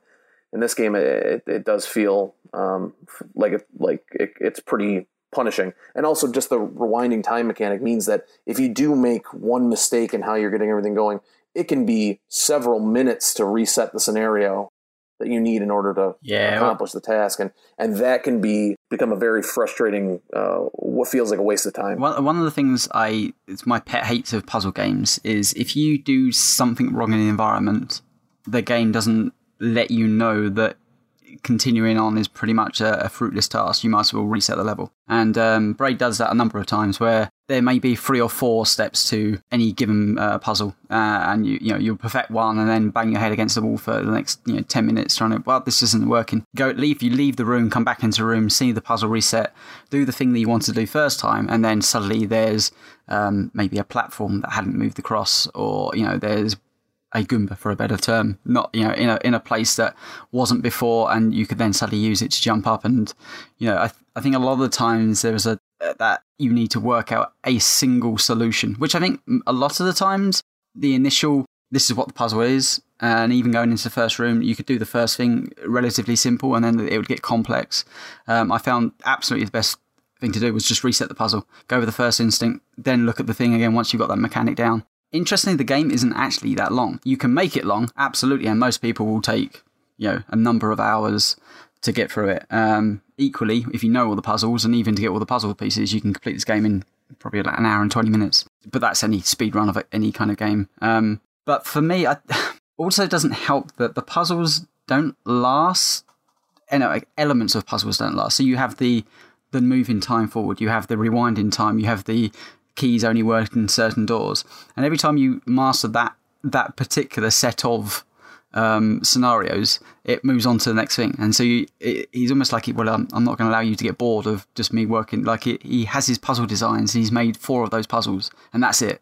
in this game, it, it does feel um, like it, like it, it's pretty punishing. And also, just the rewinding time mechanic means that if you do make one mistake in how you're getting everything going, it can be several minutes to reset the scenario that you need in order to yeah, accomplish the task, and and that can be become a very frustrating, uh, what feels like a waste of time. One one of the things I it's my pet hates of puzzle games is if you do something wrong in the environment, the game doesn't let you know that continuing on is pretty much a, a, fruitless task. You might as well reset the level. And um, Braid does that a number of times where there may be three or four steps to any given uh, puzzle, uh, and you you know you'll perfect one and then bang your head against the wall for the next you know ten minutes trying to well this isn't working. Go leave you leave the room, come back into the room, see the puzzle reset, do the thing that you wanted to do first time, and then suddenly there's um, maybe a platform that hadn't moved across, or you know there's a Goomba for a better term, not you know in a in a place that wasn't before, and you could then suddenly use it to jump up. And you know, I th- I think a lot of the times there was a that you need to work out a single solution, which I think a lot of the times the initial this is what the puzzle is, and even going into the first room, you could do the first thing relatively simple, and then it would get complex. Um, I found absolutely the best thing to do was just reset the puzzle, go with the first instinct, then look at the thing again once you've got that mechanic down. Interestingly, the game isn't actually that long. You can make it long, absolutely, and most people will take you know a number of hours to get through it. Um, equally, if you know all the puzzles, and even to get all the puzzle pieces, you can complete this game in probably about an hour and twenty minutes. But that's any speed run of any kind of game. Um, but for me, I, also doesn't help that the puzzles don't last. You know, elements of puzzles don't last. So you have the the moving time forward, you have the rewinding time, you have the keys only work in certain doors. And every time you master that that particular set of um, scenarios, it moves on to the next thing. And so you, it, he's almost like, well, I'm, I'm not going to allow you to get bored of just me working. Like it, he has his puzzle designs. He's made four of those puzzles, and that's it.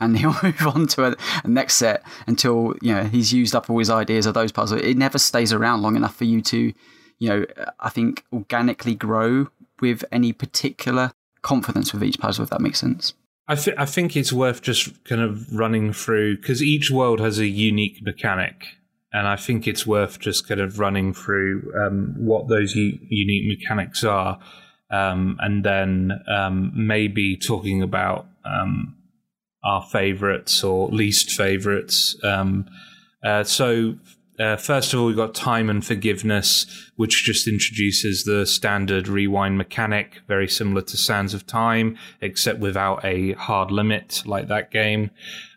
And he'll move on to a, a, next set until you know he's used up all his ideas of those puzzles. It never stays around long enough for you to, you know, I think organically grow with any particular confidence with each puzzle, if that makes sense. I, th- I think it's worth just kind of running through because each world has a unique mechanic, and I think it's worth just kind of running through um, what those u- unique mechanics are, um, and then um, maybe talking about um, our favorites or least favorites. Um, uh, so, uh, first of all, we've got Time and Forgiveness, which just introduces the standard rewind mechanic, very similar to Sands of Time, except without a hard limit like that game.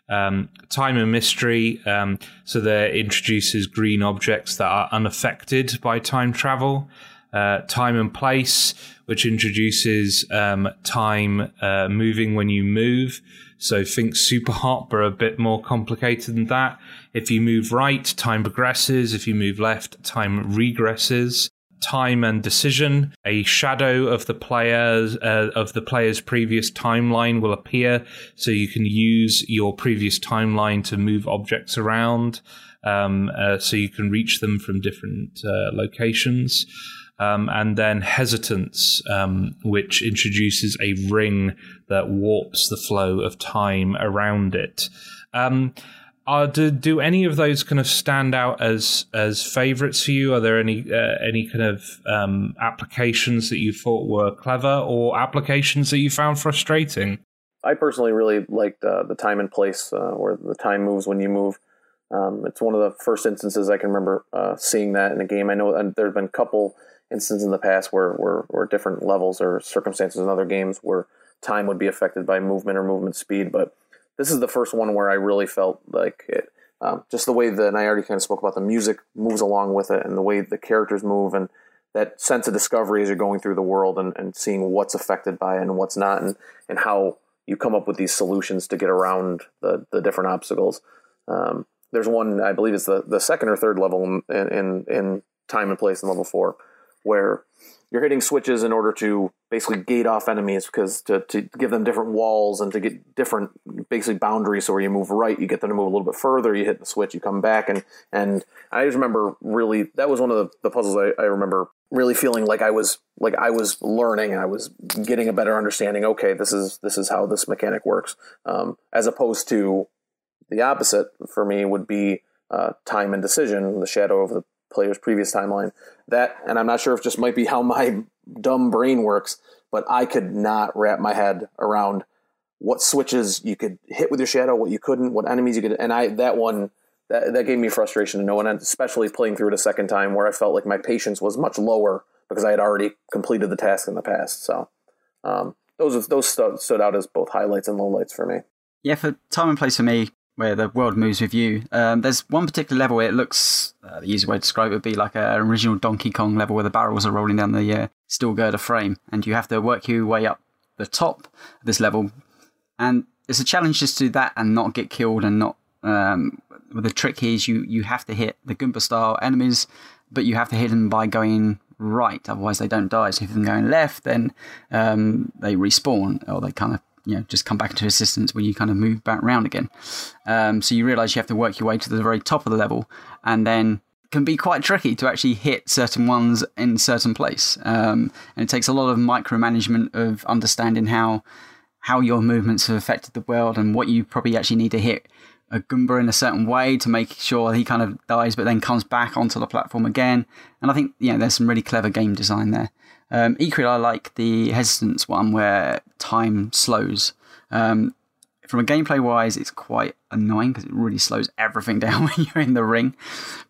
Um, time and Mystery, um, so that introduces green objects that are unaffected by time travel. Uh, time and Place, which introduces um, time uh, moving when you move. So think Superhot, but a bit more complicated than that. If you move right, time progresses. If you move left, time regresses. Time and decision. A shadow of the player's uh, of the player's previous timeline will appear, so you can use your previous timeline to move objects around, um, uh, so you can reach them from different uh, locations. Um, and then hesitance, um, which introduces a ring that warps the flow of time around it. Um, are, do, do any of those kind of stand out as as favorites for you? Are there any uh, any kind of um, applications that you thought were clever, or applications that you found frustrating? I personally really liked uh, the time and place uh, where the time moves when you move. Um, it's one of the first instances I can remember uh, seeing that in a game. I know there have been a couple instances in the past where, where, where different levels or circumstances in other games where time would be affected by movement or movement speed, but this is the first one where I really felt like it. Um, just the way that, I already kind of spoke about the music moves along with it, and the way the characters move, and that sense of discovery as you're going through the world and, and seeing what's affected by it and what's not, and and how you come up with these solutions to get around the the different obstacles. Um, there's one I believe it's the the second or third level in in, in time and place in level four, where you're hitting switches in order to basically gate off enemies because to, to give them different walls and to get different basically boundaries. So where you move right you get them to move a little bit further you hit the switch you come back. And and i just remember really that was one of the, the puzzles I, I remember really feeling like i was like i was learning. And i was getting a better understanding okay this is this is how this mechanic works. Um, as opposed to the opposite for me would be uh, time and decision the shadow of the player's previous timeline. That, and I'm not sure if just might be how my dumb brain works, but I could not wrap my head around what switches you could hit with your shadow, what you couldn't, what enemies you could, and I that one that that gave me frustration to no and especially playing through it a second time where I felt like my patience was much lower because I had already completed the task in the past. So um, those those stood out as both highlights and lowlights for me. Yeah, for time and place for me, where the world moves with you. Um, there's one particular level where it looks, uh, the easy way to describe it would be like an original Donkey Kong level where the barrels are rolling down the uh, steel girder frame, and you have to work your way up the top of this level. And it's a challenge just to do that and not get killed and not. Um, the trick here is you, you have to hit the Goomba style enemies, but you have to hit them by going right, otherwise they don't die. So if you're going left, then um, they respawn or they kind of you know just come back into assistance when you kind of move back around again. Um, so you realise you have to work your way to the very top of the level, and then can be quite tricky to actually hit certain ones in certain place. Um, and it takes a lot of micromanagement of understanding how how your movements have affected the world and what you probably actually need to hit a Goomba in a certain way to make sure he kind of dies, but then comes back onto the platform again. And I think you know there's some really clever game design there. Um, equally, I like the hesitance one where time slows. Um, from a gameplay wise, it's quite annoying because it really slows everything down when you're in the ring.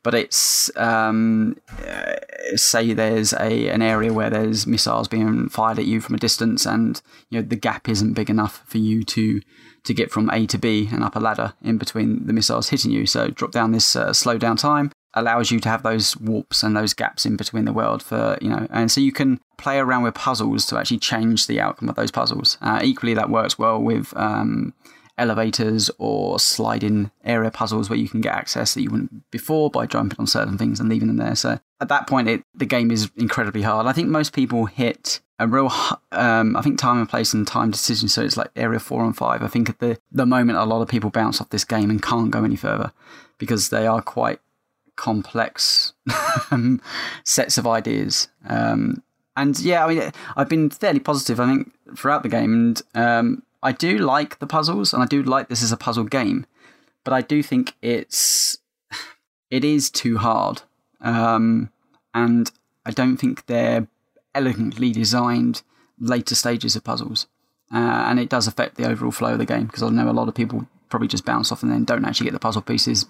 But it's um, uh, say there's a an area where there's missiles being fired at you from a distance, and you know the gap isn't big enough for you to to get from A to B and up a ladder in between the missiles hitting you. So drop down this uh, slow down time allows you to have those warps and those gaps in between the world for you know and so you can play around with puzzles to actually change the outcome of those puzzles. Uh, equally that works well with um, elevators or sliding area puzzles where you can get access that you wouldn't before by jumping on certain things and leaving them there. So at that point it, the game is incredibly hard. I think most people hit a real um, i think time and place and time decision so it's like area four and five. I think at the, the moment a lot of people bounce off this game and can't go any further because they are quite complex sets of ideas. Um, and yeah, I mean, I've been fairly positive, I think, throughout the game. And um, I do like the puzzles, and I do like this as a puzzle game. But I do think it's it is too hard, um, and I don't think they're elegantly designed later stages of puzzles. Uh, and it does affect the overall flow of the game because I know a lot of people probably just bounce off and then don't actually get the puzzle pieces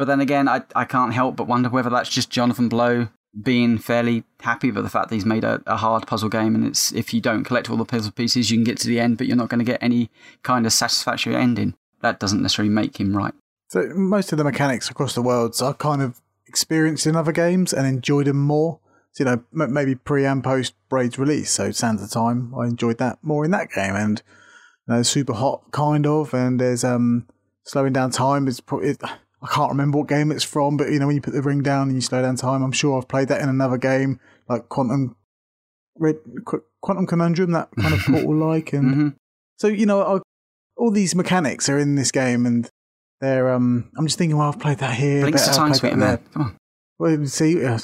But then again, I, I can't help but wonder whether that's just Jonathan Blow being fairly happy with the fact that he's made a, a hard puzzle game and it's if you don't collect all the puzzle pieces you can get to the end but you're not going to get any kind of satisfactory ending. That doesn't necessarily make him right. So most of the mechanics across the worlds are kind of experienced in other games and enjoyed them more. So, you know maybe pre and post braid's release. So sands of time i enjoyed that more in that game and you know, Superhot kind of and there's um slowing down time is probably I can't remember what game it's from, but you know when you put the ring down and you slow down time, I'm sure I've played that in another game like Quantum Red Quantum Conundrum, that kind of portal like, and mm-hmm. so you know I, all these mechanics are in this game, and they're um I'm just thinking, well, I've played that here. Blinx of Time Sweet Man. Come on. Well, see, uh,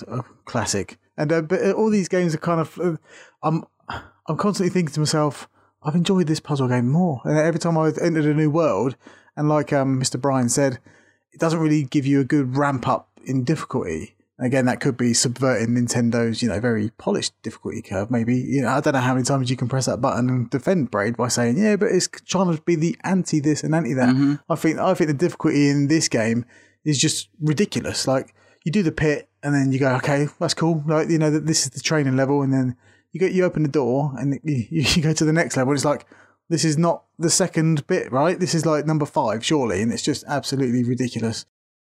classic, and uh, but uh, all these games are kind of uh, I'm I'm constantly thinking to myself. I've enjoyed this puzzle game more. And every time I entered a new world, and like um, Mr. Brian said, it doesn't really give you a good ramp up in difficulty. Again, that could be subverting Nintendo's, you know, very polished difficulty curve. Maybe, you know, I don't know how many times you can press that button and defend Braid by saying, yeah, but it's trying to be the anti this and anti that. Mm-hmm. I think, I think the difficulty in this game is just ridiculous. Like, you do the pit and then you go, okay, that's cool. Like, you know, this is the training level. And then you go, you open the door and you, you go to the next level. It's like, this is not the second bit, right? This is like number five, surely, and it's just absolutely ridiculous.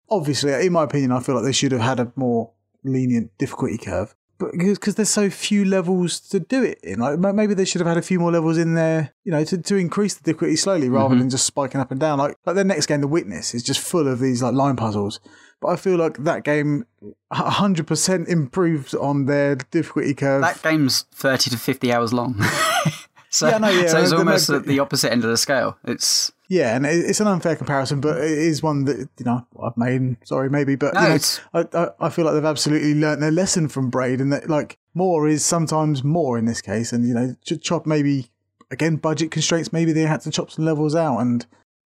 Obviously, in my opinion, I feel like they should have had a more lenient difficulty curve, but because there's so few levels to do it in, like maybe they should have had a few more levels in there, you know, to, to increase the difficulty slowly rather mm-hmm. than just spiking up and down. Like like their next game, The Witness, is just full of these like line puzzles. But I feel like that game 100% improves on their difficulty curve. That game's 30 to 50 hours long. So, yeah, no, yeah, so it's almost no, the opposite end of the scale. It's yeah, and it's an unfair comparison, but it is one that you know I've made. Sorry, maybe, but no, you know, I, I, I feel like they've absolutely learnt their lesson from Braid, and that like more is sometimes more in this case, and you know chop maybe again budget constraints. Maybe they had to chop some levels out, and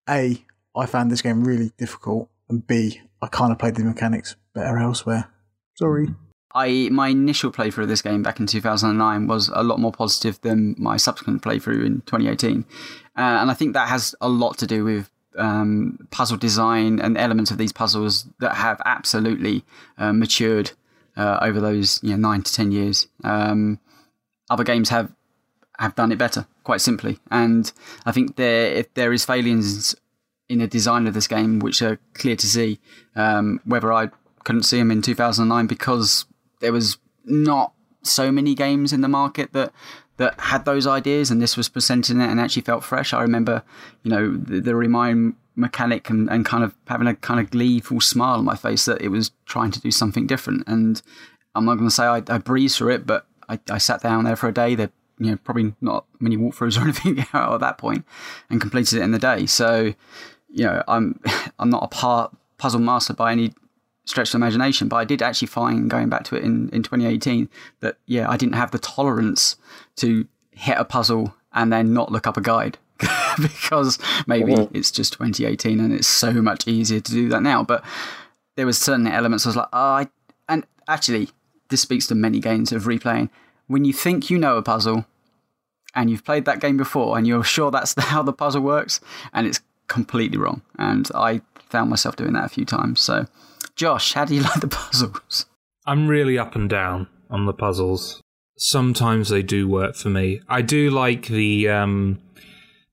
a I found this game really difficult, and b I kind of played the mechanics better elsewhere. Sorry. I my initial playthrough of this game back in 2009 was a lot more positive than my subsequent playthrough in 2018, uh, and I think that has a lot to do with um, puzzle design and elements of these puzzles that have absolutely uh, matured uh, over those you know, nine to ten years. Um, other games have have done it better, quite simply, and I think there if there is failings in the design of this game which are clear to see, um, whether I couldn't see them in 2009 because there was not so many games in the market that that had those ideas and this was presenting it and actually felt fresh. I remember, you know, the, the remind mechanic and, and kind of having a kind of gleeful smile on my face that it was trying to do something different. And I'm not going to say I, I breezed through it, but I, I sat down there for a day. There, you know, probably not many walkthroughs or anything at that point, and completed it in the day. So, you know, I'm I'm not a part puzzle master by any stretch the imagination, but I did actually find going back to it in, in 2018 that, yeah, I didn't have the tolerance to hit a puzzle and then not look up a guide because maybe mm-hmm. it's just 2018 and it's so much easier to do that now. But there was certain elements I was like, oh, I, and actually, this speaks to many games of replaying. When you think you know a puzzle and you've played that game before and you're sure that's how the puzzle works and it's completely wrong. And I found myself doing that a few times. So, Josh, how do you like the puzzles? I'm really up and down on the puzzles. Sometimes they do work for me. I do like the um,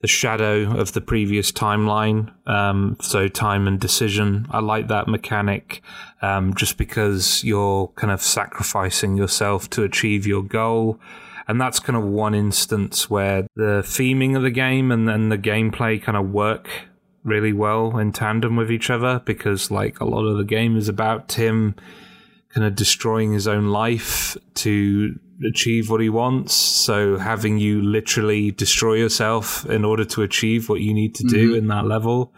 the shadow of the previous timeline. Um, so time and decision. I like that mechanic, um, just because you're kind of sacrificing yourself to achieve your goal. And that's kind of one instance where the theming of the game and then the gameplay kind of work really well in tandem with each other because like a lot of the game is about him kind of destroying his own life to achieve what he wants. So having you literally destroy yourself in order to achieve what you need to do mm-hmm. in that level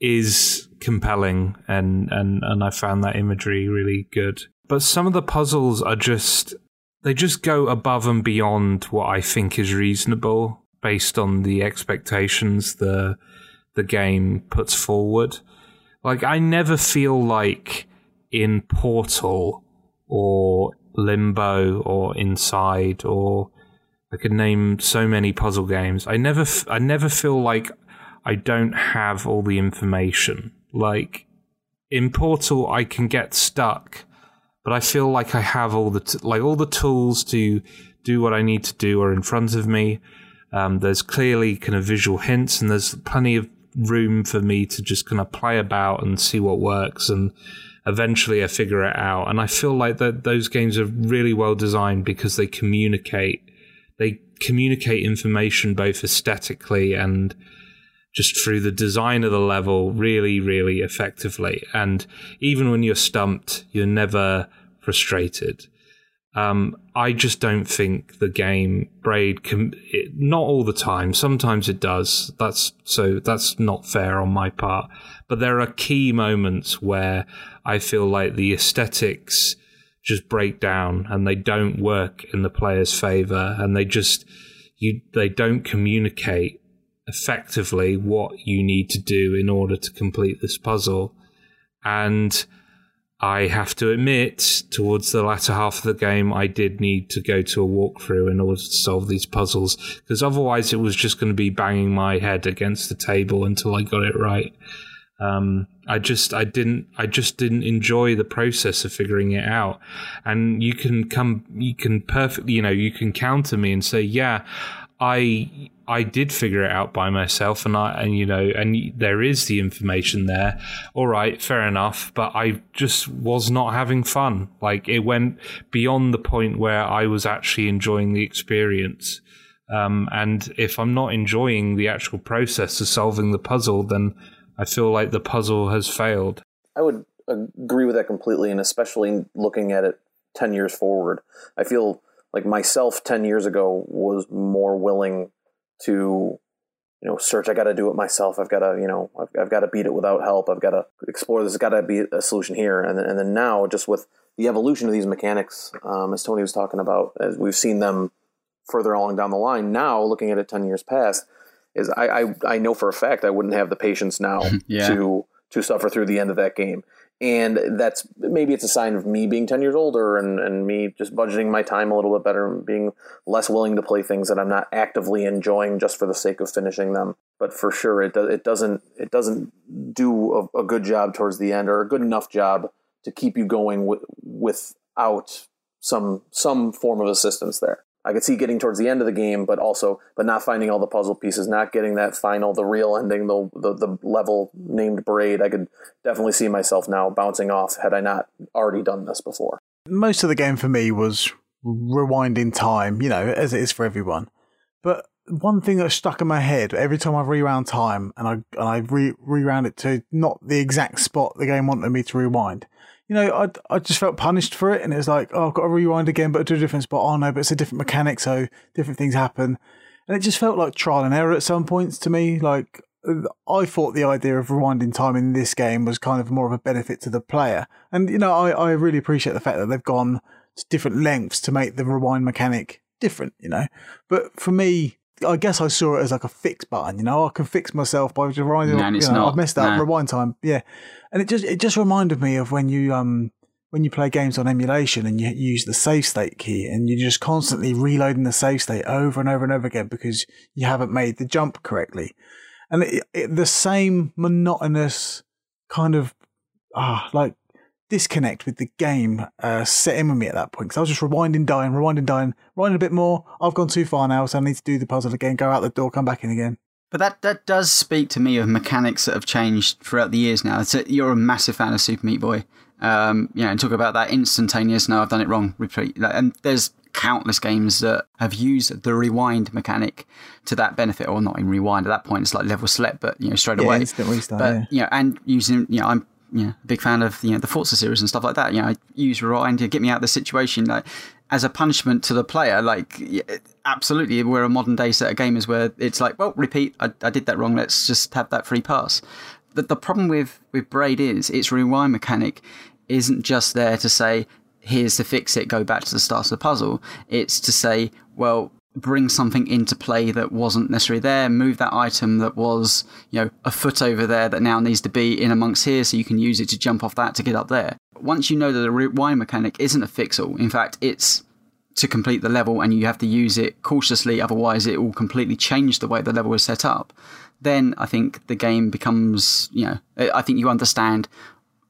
is compelling and, and, and I found that imagery really good. But some of the puzzles are just they just go above and beyond what I think is reasonable based on the expectations the the game puts forward. Like, I never feel like in Portal or Limbo or Inside or I could name so many puzzle games. I never, I never feel like I don't have all the information. Like, in Portal I can get stuck, but I feel like I have all the t- like all the tools to do what I need to do are in front of me. Um, there's clearly kind of visual hints, and there's plenty of room for me to just kind of play about and see what works and eventually I figure it out. And I feel like that those games are really well designed because they communicate. They communicate information both aesthetically and just through the design of the level really, really effectively. And even when you're stumped, you're never frustrated. Um, I just don't think the game Braid can. It, not all the time. Sometimes it does. That's so. That's not fair on my part. But there are key moments where I feel like the aesthetics just break down and they don't work in the player's favor, and they just you they don't communicate effectively what you need to do in order to complete this puzzle, and I have to admit, towards the latter half of the game, I did need to go to a walkthrough in order to solve these puzzles, because otherwise it was just going to be banging my head against the table until I got it right. Um, I just, I didn't, I just didn't enjoy the process of figuring it out. And you can come, you can perfectly, you know, you can counter me and say, yeah, I I did figure it out by myself, and I and you know, and there is the information there. All right, fair enough, but I just was not having fun. Like it went beyond the point where I was actually enjoying the experience. Um, and if I'm not enjoying the actual process of solving the puzzle, then I feel like the puzzle has failed. I would agree with that completely, and especially looking at it ten years forward, I feel like myself 10 years ago was more willing to you know search. I got to do it myself. I've got to you know i've, I've got to beat it without help. I've got to explore there's got to be a solution here. And then, and then now just with the evolution of these mechanics um, as tony was talking about as we've seen them further along down the line now looking at it 10 years past is I, I, I know for a fact i wouldn't have the patience now yeah. to to suffer through the end of that game and that's maybe it's a sign of me being 10 years older and, and me just budgeting my time a little bit better and being less willing to play things that I'm not actively enjoying just for the sake of finishing them. But for sure, it, do, it doesn't it doesn't do a, a, good job towards the end or a good enough job to keep you going with, without some some form of assistance there. I could see getting towards the end of the game, but also, but not finding all the puzzle pieces, not getting that final, the real ending, the, the, the level named braid. I could definitely see myself now bouncing off had I not already done this before. Most of the game for me was rewinding time, you know, as it is for everyone. But one thing that stuck in my head every time I rewound time and I and I re rewound it to not the exact spot the game wanted me to rewind you know, I I just felt punished for it, and it was like, oh, I've got to rewind again, but to a different spot. Oh no, but it's a different mechanic, so different things happen, and it just felt like trial and error at some points to me. Like uh, I thought the idea of rewinding time in this game was kind of more of a benefit to the player, and you know, I I really appreciate the fact that they've gone to different lengths to make the rewind mechanic different. You know, but for me, I guess I saw it as like a fix button. You know, I can fix myself by just rewinding. No, you know, I've messed up. No. Rewind time. Yeah, and it just it just reminded me of when you um when you play games on emulation and you use the save state key and you're just constantly reloading the save state over and over and over again because you haven't made the jump correctly, and it, it, the same monotonous kind of ah like disconnect with the game uh, set in with me at that point because I was just rewinding, dying, rewinding, dying, rewinding a bit more. I've gone too far now, so I need to do the puzzle again, go out the door, come back in again. But that, that does speak to me of mechanics that have changed throughout the years now. A, you're a massive fan of Super Meat Boy. Um, you know, and talk about that instantaneous, no, I've done it wrong, repeat. And there's countless games that have used the rewind mechanic to that benefit, or not in rewind. At that point, it's like level select, but you know, straight yeah, away. Instant restart, but yeah. you know, and using, you know, I'm you know, big fan of you know the Forza series and stuff like that. You know, I use rewind to get me out of the situation. Like as a punishment to the player, like absolutely, we're a modern day set of gamers where it's like, well, repeat, I, I did that wrong. Let's just have that free pass. The, the problem with with Braid is its rewind mechanic isn't just there to say here's to fix it, go back to the start of the puzzle. It's to say, well, bring something into play that wasn't necessarily there, move that item that was, you know, a foot over there that now needs to be in amongst here so you can use it to jump off that to get up there. Once you know that the rewind mechanic isn't a fixal, in fact, it's to complete the level and you have to use it cautiously, otherwise it will completely change the way the level is set up, then I think the game becomes, you know, I think you understand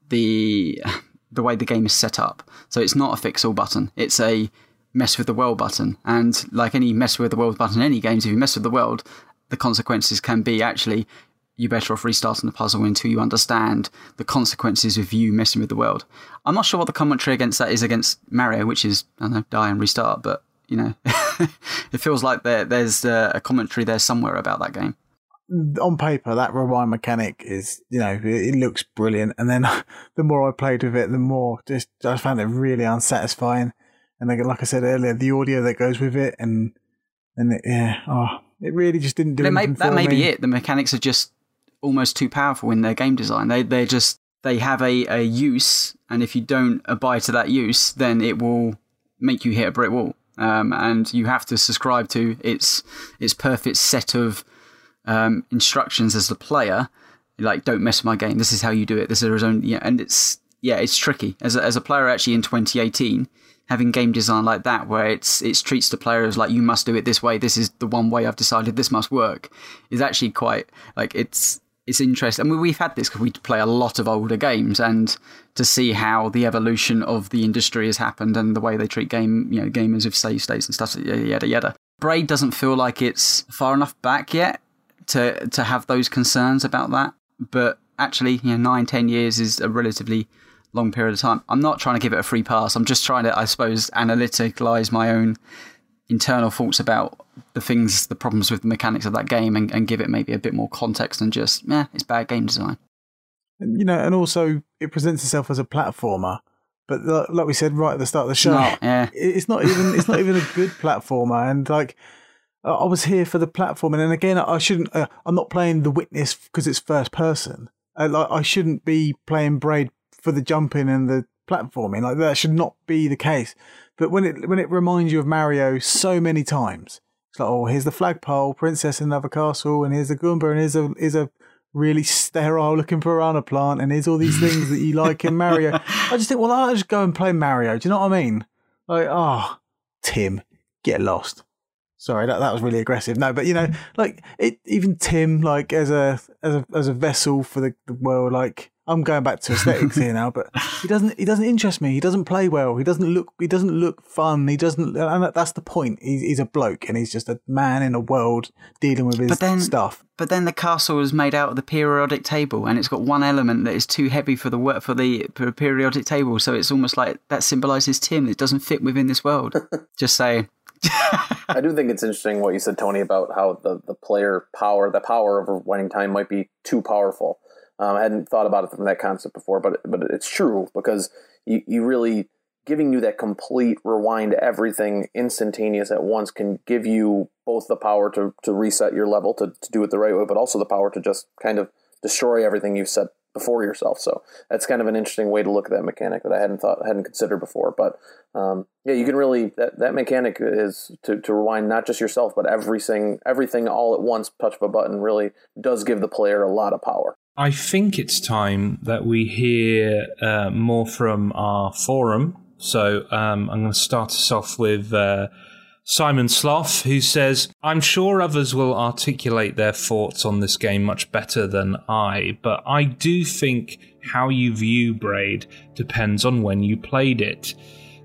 the the way the game is set up. So it's not a fix all button. It's a mess with the world button. And like any mess with the world button in any games, if you mess with the world, the consequences can be actually you're better off restarting the puzzle until you understand the consequences of you messing with the world. I'm not sure what the commentary against that is against Mario, which is I don't know, die and restart, but you know, it feels like there, there's uh, a commentary there somewhere about that game. On paper, that rewind mechanic is, you know, it, looks brilliant. And then the more I played with it, the more just I found it really unsatisfying. And like I said earlier, the audio that goes with it, and and it, yeah, oh, it really just didn't do It May, that may me. be it. The mechanics are just almost too powerful in their game design. They they just they have a, a use, and if you don't abide to that use, then it will make you hit a brick wall. Um, and you have to subscribe to its its perfect set of um, instructions as the player. Like, don't mess with my game. This is how you do it. This is own. Yeah, and it's yeah, it's tricky as a, as a player. Actually, in 2018, having game design like that, where it's it treats the player as like you must do it this way. This is the one way I've decided. This must work. Is actually quite like it's it's interesting. I mean, we've had this because we play a lot of older games, and to see how the evolution of the industry has happened and the way they treat game, you know, gamers with save states and stuff, yada yada yada. Braid doesn't feel like it's far enough back yet to to have those concerns about that. But actually, you know, nine, ten years is a relatively long period of time. I'm not trying to give it a free pass. I'm just trying to, I suppose, analyticalize my own internal thoughts about the things, the problems with the mechanics of that game, and, and give it maybe a bit more context than just, yeah, it's bad game design. You know, and also it presents itself as a platformer, but like we said right at the start of the show, yeah. it's not even it's not even a good platformer, and like. I was here for the platforming, and again, I shouldn't. Uh, I'm not playing The Witness because it's first person. Uh, like, I shouldn't be playing Braid for the jumping and the platforming. Like that should not be the case. But when it when it reminds you of Mario so many times, it's like, oh, here's the flagpole, princess in another castle, and here's a Goomba, and here's a here's a really sterile looking piranha plant, and here's all these things that you like in Mario. I just think, well, I'll just go and play Mario. Do you know what I mean? Like, oh, Tim, get lost. Sorry, that, that was really aggressive. No, but you know, like it, even Tim, like as a as a as a vessel for the, the world, like I'm going back to aesthetics here now, but he doesn't. He doesn't interest me. He doesn't play well. He doesn't look. He doesn't look fun. He doesn't. And that's the point. He's, he's a bloke, and he's just a man in a world dealing with his but then, stuff. But then the castle is made out of the periodic table, and it's got one element that is too heavy for the work for the periodic table. So it's almost like that symbolises Tim. It doesn't fit within this world. just saying. I do think it's interesting what you said, Tony, about how the, the player power, the power of rewinding time might be too powerful. Um, I hadn't thought about it from that concept before, but but it's true because you, you really giving you that complete rewind everything instantaneous at once can give you both the power to, to reset your level to, to do it the right way, but also the power to just kind of destroy everything you've set before yourself. So that's kind of an interesting way to look at that mechanic that I hadn't thought hadn't considered before. But um, yeah, you can really that, that mechanic is to, to rewind not just yourself, but everything everything all at once, touch of a button really does give the player a lot of power. I think it's time that we hear uh, more from our forum. So um, I'm going to start us off with. Uh, Simon Sloth, who says, I'm sure others will articulate their thoughts on this game much better than I, but I do think how you view Braid depends on when you played it.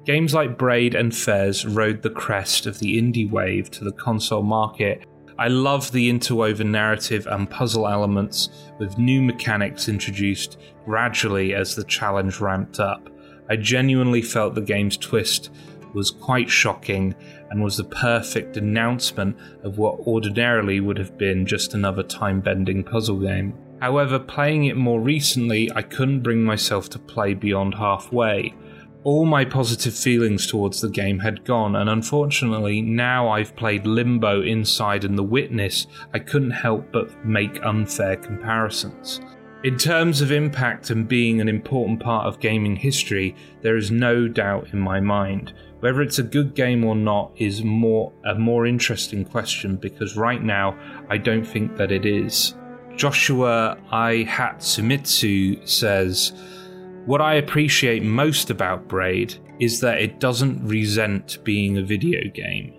Games like Braid and Fez rode the crest of the indie wave to the console market. I love the interwoven narrative and puzzle elements, with new mechanics introduced gradually as the challenge ramped up. I genuinely felt the game's twist was quite shocking and was the perfect announcement of what ordinarily would have been just another time bending puzzle game. However, playing it more recently, I couldn't bring myself to play beyond halfway. All my positive feelings towards the game had gone, and unfortunately, now I've played Limbo Inside and The Witness, I couldn't help but make unfair comparisons. In terms of impact and being an important part of gaming history, there is no doubt in my mind. Whether it's a good game or not is more a more interesting question because right now I don't think that it is. Joshua Ihatsumitsu says, What I appreciate most about Braid is that it doesn't resent being a video game.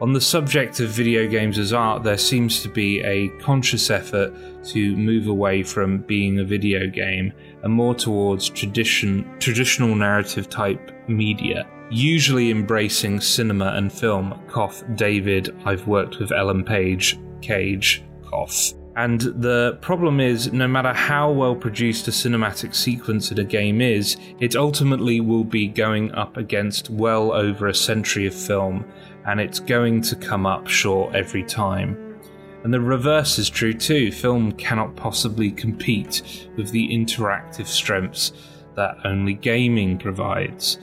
On the subject of video games as art, there seems to be a conscious effort to move away from being a video game and more towards tradition, traditional narrative type media, usually embracing cinema and film. Cough, David, I've worked with Ellen Page, Cage, cough. And the problem is, no matter how well produced a cinematic sequence in a game is, it ultimately will be going up against well over a century of film, and it's going to come up short every time. And the reverse is true too. Film cannot possibly compete with the interactive strengths that only gaming provides.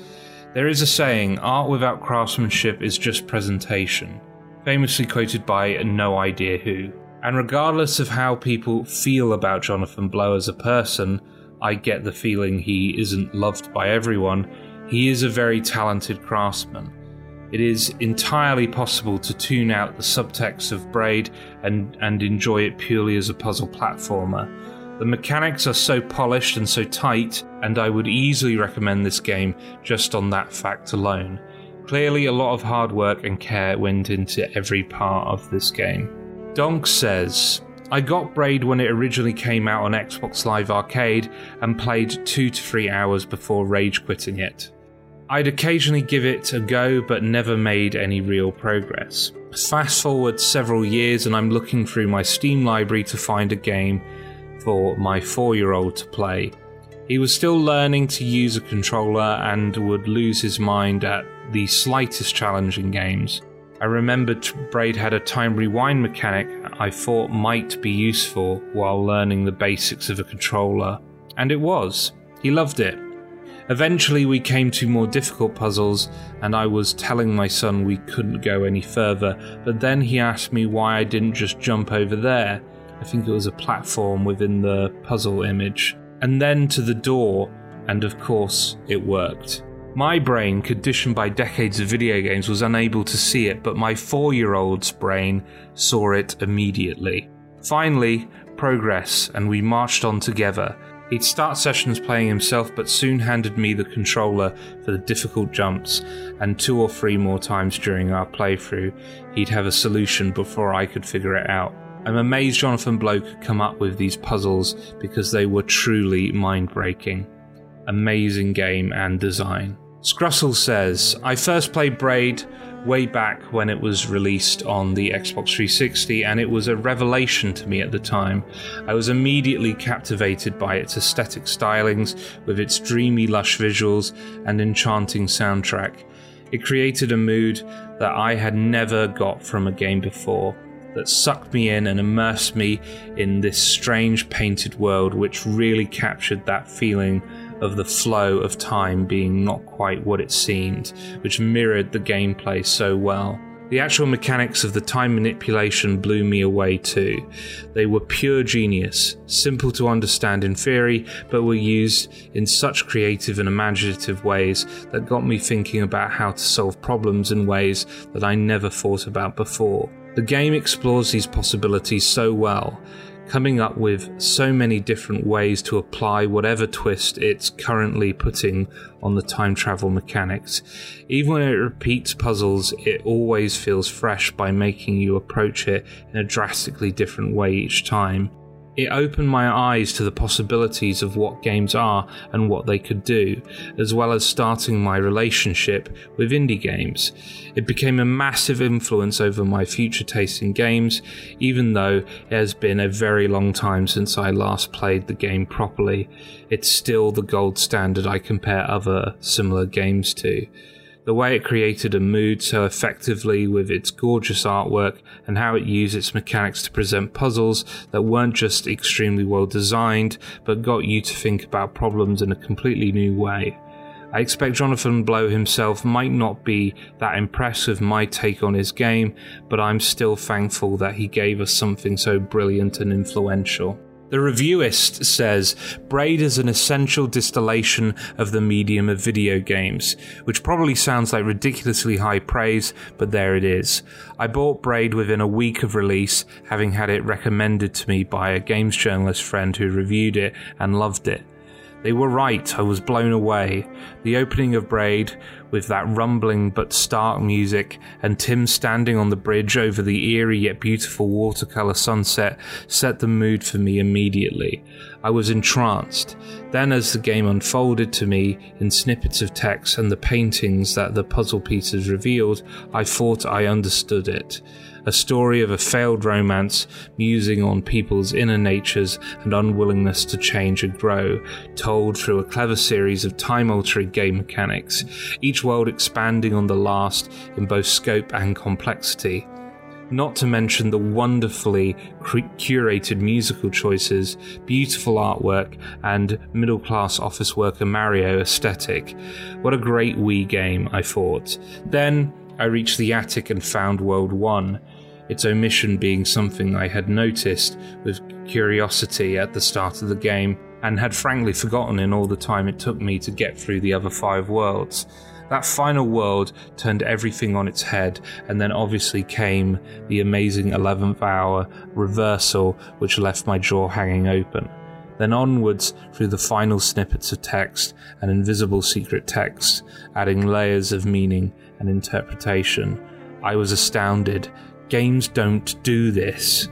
There is a saying art without craftsmanship is just presentation, famously quoted by no idea who. And regardless of how people feel about Jonathan Blow as a person, I get the feeling he isn't loved by everyone. He is a very talented craftsman. It is entirely possible to tune out the subtext of Braid and, and enjoy it purely as a puzzle platformer. The mechanics are so polished and so tight, and I would easily recommend this game just on that fact alone. Clearly, a lot of hard work and care went into every part of this game. Donk says, I got Braid when it originally came out on Xbox Live Arcade and played two to three hours before rage quitting it. I'd occasionally give it a go, but never made any real progress. Fast forward several years, and I'm looking through my Steam library to find a game for my four year old to play. He was still learning to use a controller and would lose his mind at the slightest challenge in games. I remembered Braid had a time rewind mechanic I thought might be useful while learning the basics of a controller, and it was. He loved it. Eventually, we came to more difficult puzzles, and I was telling my son we couldn't go any further, but then he asked me why I didn't just jump over there. I think it was a platform within the puzzle image. And then to the door, and of course, it worked. My brain, conditioned by decades of video games, was unable to see it, but my four year old's brain saw it immediately. Finally, progress, and we marched on together. He'd start sessions playing himself, but soon handed me the controller for the difficult jumps, and two or three more times during our playthrough, he'd have a solution before I could figure it out. I'm amazed Jonathan Blow could come up with these puzzles because they were truly mind breaking. Amazing game and design. Scrussel says, I first played Braid way back when it was released on the Xbox 360, and it was a revelation to me at the time. I was immediately captivated by its aesthetic stylings, with its dreamy, lush visuals and enchanting soundtrack. It created a mood that I had never got from a game before, that sucked me in and immersed me in this strange painted world, which really captured that feeling of the flow of time being not quite what it seemed, which mirrored the gameplay so well. The actual mechanics of the time manipulation blew me away too. They were pure genius, simple to understand in theory, but were used in such creative and imaginative ways that got me thinking about how to solve problems in ways that I never thought about before. The game explores these possibilities so well, coming up with so many different ways to apply whatever twist it's currently putting on the time travel mechanics. Even when it repeats puzzles, it always feels fresh by making you approach it in a drastically different way each time. It opened my eyes to the possibilities of what games are and what they could do, as well as starting my relationship with indie games. It became a massive influence over my future taste in games, even though it has been a very long time since I last played the game properly. It's still the gold standard I compare other similar games to the way it created a mood so effectively with its gorgeous artwork and how it used its mechanics to present puzzles that weren't just extremely well designed but got you to think about problems in a completely new way. I expect Jonathan Blow himself might not be that impressed with my take on his game, but I'm still thankful that he gave us something so brilliant and influential. The reviewist says Braid is an essential distillation of the medium of video games, which probably sounds like ridiculously high praise, but there it is. I bought Braid within a week of release, having had it recommended to me by a games journalist friend who reviewed it and loved it. They were right, I was blown away. The opening of Braid with that rumbling but stark music and Tim standing on the bridge over the eerie yet beautiful watercolour sunset set the mood for me immediately. I was entranced. Then, as the game unfolded to me in snippets of text and the paintings that the puzzle pieces revealed, I thought I understood it a story of a failed romance musing on people's inner natures and unwillingness to change and grow, told through a clever series of time altering game mechanics, each world expanding on the last in both scope and complexity not to mention the wonderfully curated musical choices, beautiful artwork, and middle class office worker Mario aesthetic. What a great Wii game, I thought. Then I reached the attic and found World 1 its omission being something I had noticed with curiosity at the start of the game and had frankly forgotten in all the time it took me to get through the other five worlds. That final world turned everything on its head, and then obviously came the amazing 11th hour reversal, which left my jaw hanging open. Then onwards through the final snippets of text and invisible secret text, adding layers of meaning and interpretation. I was astounded Games don't do this.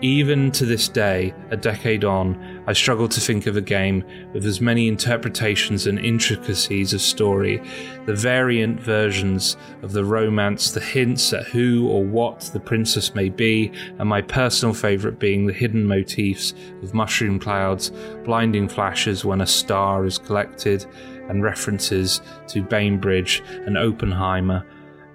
Even to this day, a decade on, I struggle to think of a game with as many interpretations and intricacies of story, the variant versions of the romance, the hints at who or what the princess may be, and my personal favourite being the hidden motifs of mushroom clouds, blinding flashes when a star is collected, and references to Bainbridge and Oppenheimer,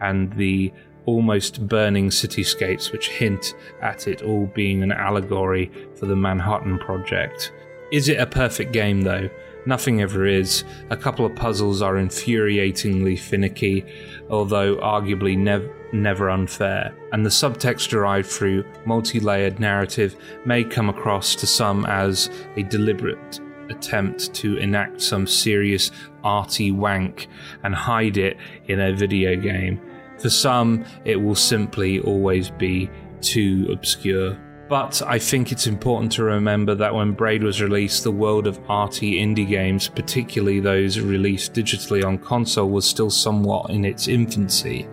and the almost burning cityscapes which hint at it all being an allegory for the Manhattan Project. Is it a perfect game though? Nothing ever is. A couple of puzzles are infuriatingly finicky, although arguably nev- never unfair. And the subtext derived through multi layered narrative may come across to some as a deliberate attempt to enact some serious arty wank and hide it in a video game. For some, it will simply always be too obscure. But I think it's important to remember that when Braid was released, the world of arty indie games, particularly those released digitally on console, was still somewhat in its infancy.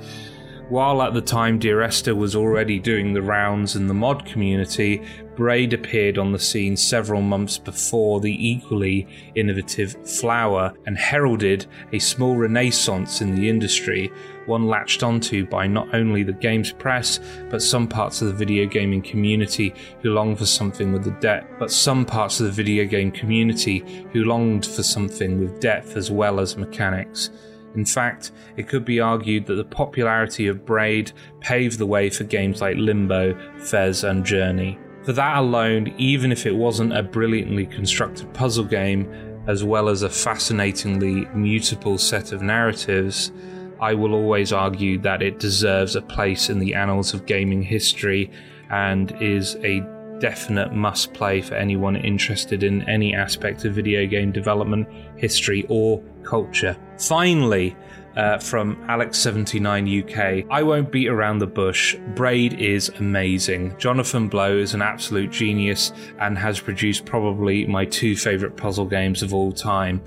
While at the time Dear Esther was already doing the rounds in the mod community, Braid appeared on the scene several months before the equally innovative Flower and heralded a small renaissance in the industry, one latched onto by not only the games press, but some parts of the video gaming community who longed for something with the depth, but some parts of the video game community who longed for something with depth as well as mechanics. In fact, it could be argued that the popularity of Braid paved the way for games like Limbo, Fez, and Journey. For that alone, even if it wasn't a brilliantly constructed puzzle game, as well as a fascinatingly mutable set of narratives, I will always argue that it deserves a place in the annals of gaming history and is a definite must play for anyone interested in any aspect of video game development, history, or culture. Finally, uh, from Alex79UK. I won't beat around the bush. Braid is amazing. Jonathan Blow is an absolute genius and has produced probably my two favourite puzzle games of all time.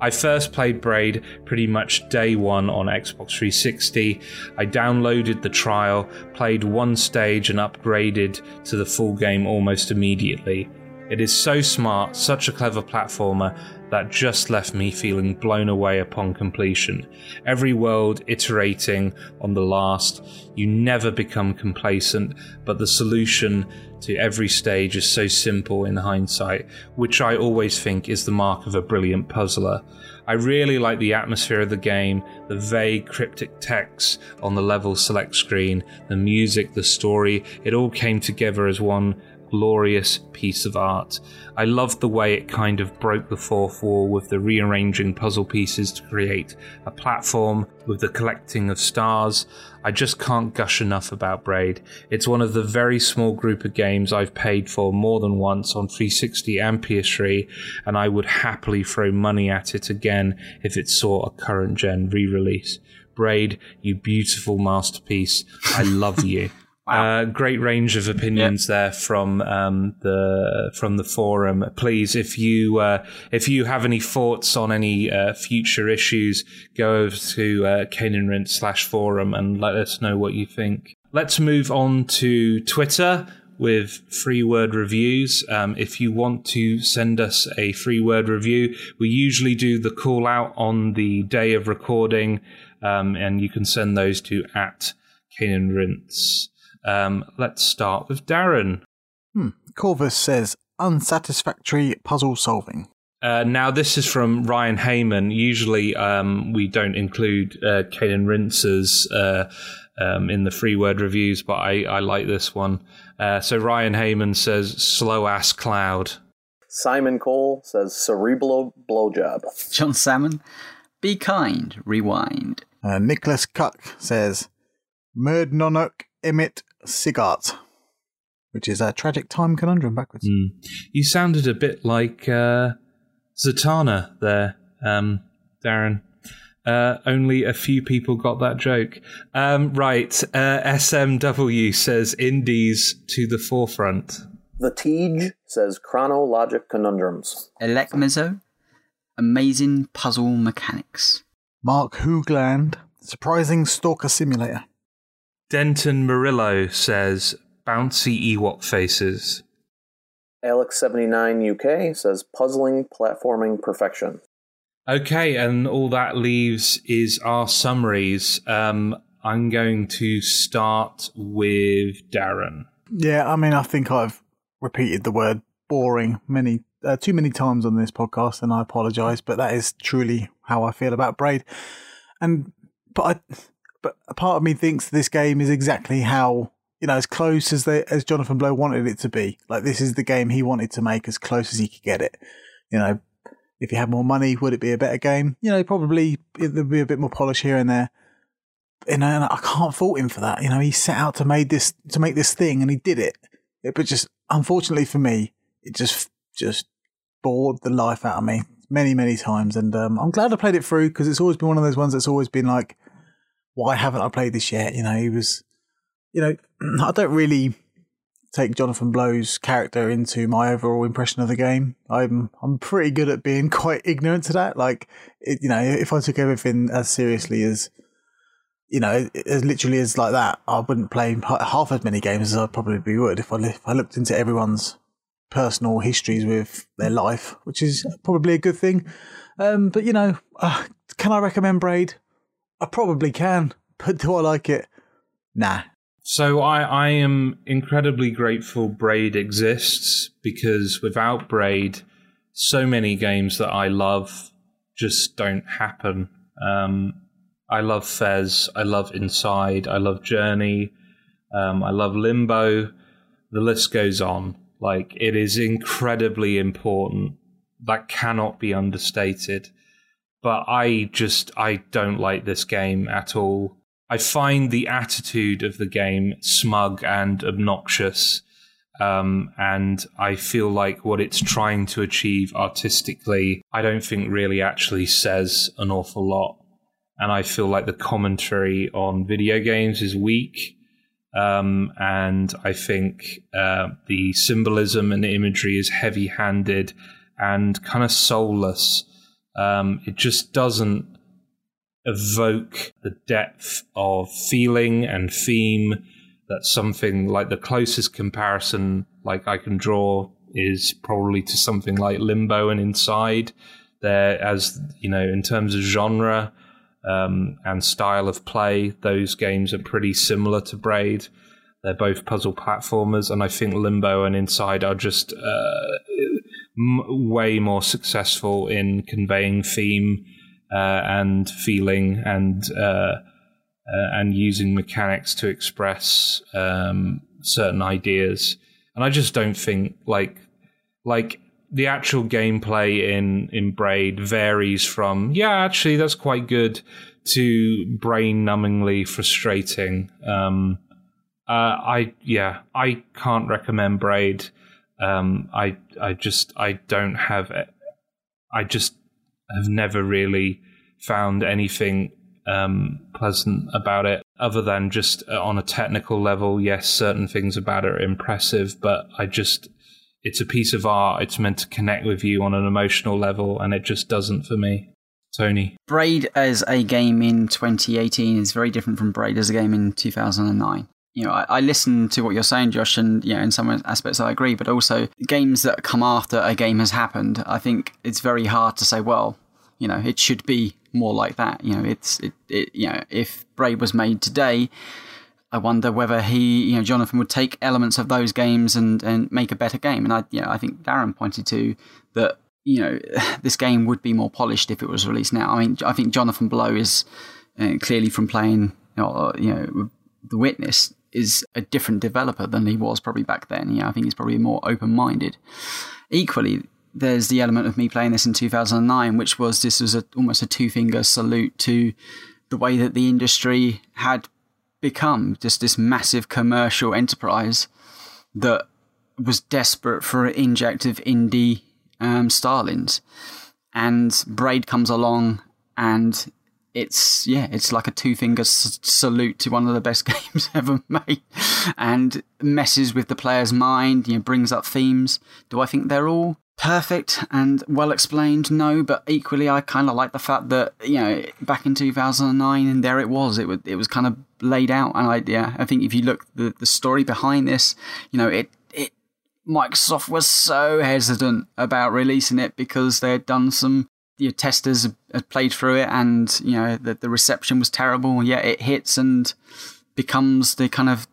I first played Braid pretty much day one on Xbox 360. I downloaded the trial, played one stage, and upgraded to the full game almost immediately. It is so smart, such a clever platformer, that just left me feeling blown away upon completion. Every world iterating on the last, you never become complacent, but the solution to every stage is so simple in hindsight, which I always think is the mark of a brilliant puzzler. I really like the atmosphere of the game, the vague cryptic text on the level select screen, the music, the story, it all came together as one glorious piece of art. I loved the way it kind of broke the fourth wall with the rearranging puzzle pieces to create a platform with the collecting of stars. I just can't gush enough about Braid. It's one of the very small group of games I've paid for more than once on 360 and PS3, and I would happily throw money at it again if it saw a current gen re release. Braid, you beautiful masterpiece. I love you. Wow. Uh, great range of opinions there from um, the from the forum. Please, if you uh, if you have any thoughts on any uh, future issues, go over to uh, Rinse slash forum and let us know what you think. Let's move on to Twitter with free word reviews. Um, if you want to send us a free word review, we usually do the call out on the day of recording, um, and you can send those to at Cane and Rinse. Um, let's start with Darren. Hmm. Corvus says unsatisfactory puzzle solving. Uh, now, this is from Ryan Hamann. Usually, um, we don't include uh, Cane and Rinse's uh, um, in the free word reviews, but I, I like this one. Uh, so Ryan Hamann says, slow ass cloud. Simon Cole says, cerebral blowjob. John Salmon, be kind, rewind. Uh, Nicholas Cuck says, Murd Nonok Emit Sigart, which is a tragic time conundrum backwards. Mm. You sounded a bit like uh, Zatanna there, um, Darren. Uh, only a few people got that joke. Um, right. Uh, SMW says indies to the forefront. The Tej says chronologic conundrums. Elecmizo, amazing puzzle mechanics. Mark Hoogland, surprising stalker simulator. Denton Murillo says bouncy Ewok faces. Alex79 UK says puzzling platforming perfection. Okay, and all that leaves is our summaries. Um, I'm going to start with Darren. Yeah, I mean, I think I've repeated the word boring many uh, too many times on this podcast, and I apologise, but that is truly how I feel about Braid. And but I, but a part of me thinks this game is exactly how you know as close as they as Jonathan Blow wanted it to be. Like this is the game he wanted to make as close as he could get it. You know, if he had more money, would it be a better game? You know, probably there'd be a bit more polish here and there. You know, and I can't fault him for that. You know, he set out to make this to make this thing, and he did it. it but just unfortunately for me, it just just bored the life out of me many many times. And um, I'm glad I played it through because it's always been one of those ones that's always been like, why haven't I played this yet? You know, he was, you know, I don't really take Jonathan Blow's character into my overall impression of the game. I'm I'm pretty good at being quite ignorant to that. Like, it, you know, if I took everything as seriously as, you know, as literally as like that, I wouldn't play half as many games as I probably would if I if I looked into everyone's personal histories with their life, which is probably a good thing. Um, but you know, uh, can I recommend Braid? I probably can, but do I like it? Nah, so I, I am incredibly grateful Braid exists because without Braid, so many games that I love just don't happen. Um, I love Fez, I love Inside, I love Journey, um, I love Limbo. The list goes on. Like it is incredibly important. That cannot be understated. But I just I don't like this game at all. I find the attitude of the game smug and obnoxious. Um, and I feel like what it's trying to achieve artistically, I don't think really actually says an awful lot. And I feel like the commentary on video games is weak. Um, and I think uh, the symbolism and the imagery is heavy handed and kind of soulless. Um, it just doesn't evoke the depth of feeling and theme that something like the closest comparison like I can draw is probably to something like Limbo and Inside. There, as you know, in terms of genre um, and style of play, those games are pretty similar to Braid. They're both puzzle platformers, and I think Limbo and Inside are just uh, m- way more successful in conveying theme uh, and feeling and uh, uh, and using mechanics to express um, certain ideas. And I just don't think like like the actual gameplay in in Braid varies from yeah actually that's quite good to brain numbingly frustrating. Um, uh, I yeah I can't recommend Braid. Um, I I just I don't have I just have never really found anything um, pleasant about it. other than just uh, on a technical level. Yes, certain things about it are impressive, but I just it's a piece of art. It's meant to connect with you on an emotional level, and it just doesn't for me. Tony. Braid as a game in 2018 is very different from Braid as a game in 2009 you know, I, I, listen to what you're saying, Josh, and you know, in some aspects I agree, but also games that come after a game has happened, I think it's very hard to say, well, you know, it should be more like that. You know, it's it, it you know, if Braid was made today, I wonder whether he, you know, Jonathan would take elements of those games and and make a better game. And I, you know, I think Darren pointed to that. You know, this game would be more polished if it was released now. I mean, I think Jonathan Blow is uh, clearly from playing, you know, you know, The Witness is a different developer than he was probably back then. Yeah, I think he's probably more open minded. Equally, there's the element of me playing this in 2009, which was this was a, almost a two finger salute to the way that the industry had become just this massive commercial enterprise that was desperate for an inject of indie um, Starlings. And Braid comes along and it's yeah, it's like a two finger s- salute to one of the best games ever made, and messes with the player's mind. You know, brings up themes. Do I think they're all perfect and well explained? No, but equally, I kind of like the fact that you know back in two thousand and nine, and there it was. It was it was kind of laid out, and I yeah, I think if you look the the story behind this, you know it. Microsoft was so hesitant about releasing it because they had done some your testers had played through it and you know the, the reception was terrible yet it hits and becomes the kind of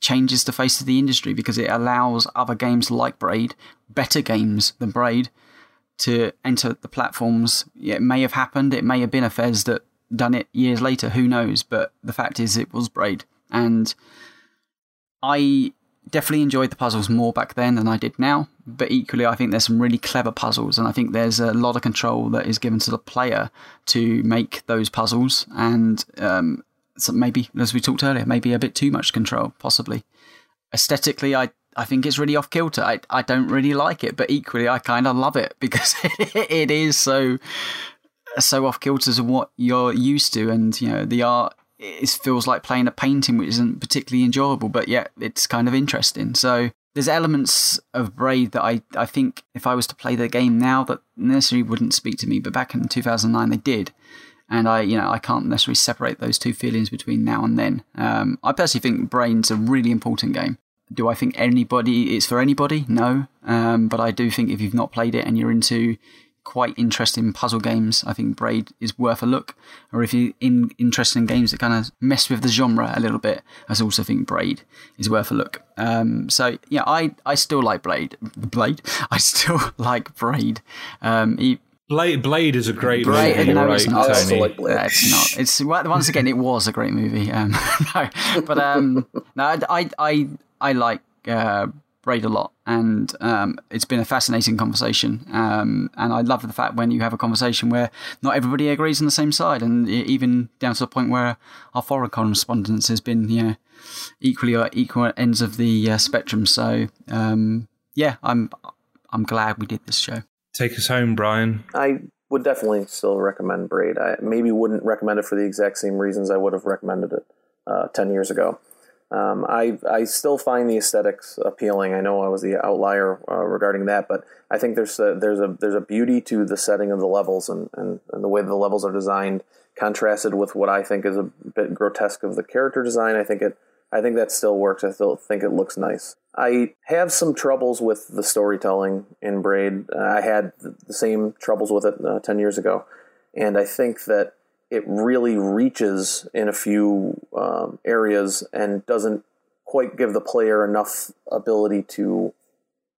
changes the face of the industry because it allows other games like braid better games than braid to enter the platforms it may have happened it may have been a fez that done it years later who knows but the fact is it was braid and i definitely enjoyed the puzzles more back then than I did now. But equally, I think there's some really clever puzzles, and I think there's a lot of control that is given to the player to make those puzzles. And um, so maybe, as we talked earlier, maybe a bit too much control, possibly. Aesthetically, I I think it's really off kilter. I I don't really like it, but equally, I kind of love it because it is so so off kilter to what you're used to, and you know the art it feels like playing a painting which isn't particularly enjoyable, but yet it's kind of interesting. So there's elements of Braid that I, I think if I was to play the game now that necessarily wouldn't speak to me, but back in 2009 they did. And I, you know, I can't necessarily separate those two feelings between now and then. Um, I personally think Braid's a really important game. Do I think anybody it's for anybody? No, um, but I do think if you've not played it and you're into quite interesting puzzle games, I think Braid is worth a look. Or if you're in, interested in games that kind of mess with the genre a little bit, I also think Braid is worth a look. Um, so yeah, I, I still like Blade. Blade. I still like Braid. Um, he, Blade, Blade is a great Blade, movie, no, right, it's not. Tony? Like it's not. It's once again, it was a great movie. Um, no, but um, no, I, I, I like uh, Braid a lot, and um, it's been a fascinating conversation. Um, and I love the fact when you have a conversation where not everybody agrees on the same side, and even down to the point where our foreign correspondence has been, you know, equally at equal ends of the uh, spectrum. So, um, yeah, I'm I'm glad we did this show. Take us home, Brian. I would definitely still recommend Braid. I maybe wouldn't recommend it for the exact same reasons I would have recommended it uh, ten years ago. Um, I I still find the aesthetics appealing. I know I was the outlier uh, regarding that, but I think there's a, there's a there's a beauty to the setting of the levels and, and, and the way the levels are designed, contrasted with what I think is a bit grotesque of the character design. I think it I think that still works. I still think it looks nice. I have some troubles with the storytelling in Braid. I had the same troubles with it uh, ten years ago, and I think that it really reaches in a few um, areas and doesn't quite give the player enough ability to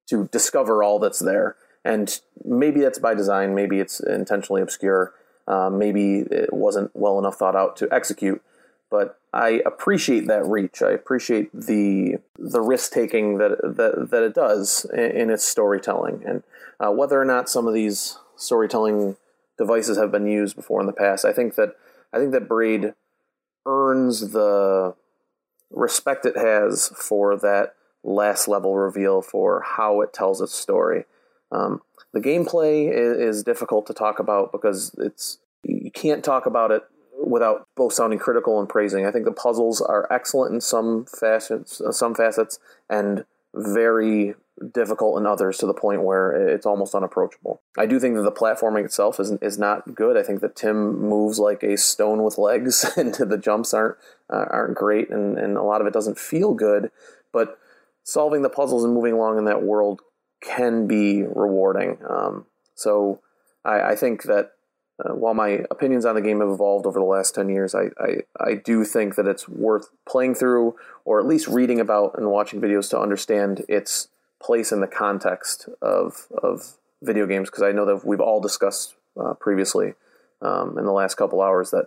to discover all that's there. And maybe that's by design. Maybe it's intentionally obscure. Uh, maybe it wasn't well enough thought out to execute. But I appreciate that reach. I appreciate the the risk taking that, that that it does in, in its storytelling, and uh, whether or not some of these storytelling devices have been used before in the past. I think that I think that Braid earns the respect it has for that last level reveal for how it tells its story. Um, the gameplay is, is, difficult to talk about because it's you can't talk about it without both sounding critical and praising. I think the puzzles are excellent in some facets, uh, some facets, and very difficult in others to the point where it's almost unapproachable. I do think that the platforming itself is is not good. I think that Tim moves like a stone with legs, and the jumps aren't uh, aren't great, and and a lot of it doesn't feel good. But solving the puzzles and moving along in that world can be rewarding. Um, so I, I, think that uh, while my opinions on the game have evolved over the last 10 years, I, I, I, do think that it's worth playing through or at least reading about and watching videos to understand its place in the context of, of video games. Because I know that we've all discussed uh, previously um, in the last couple hours that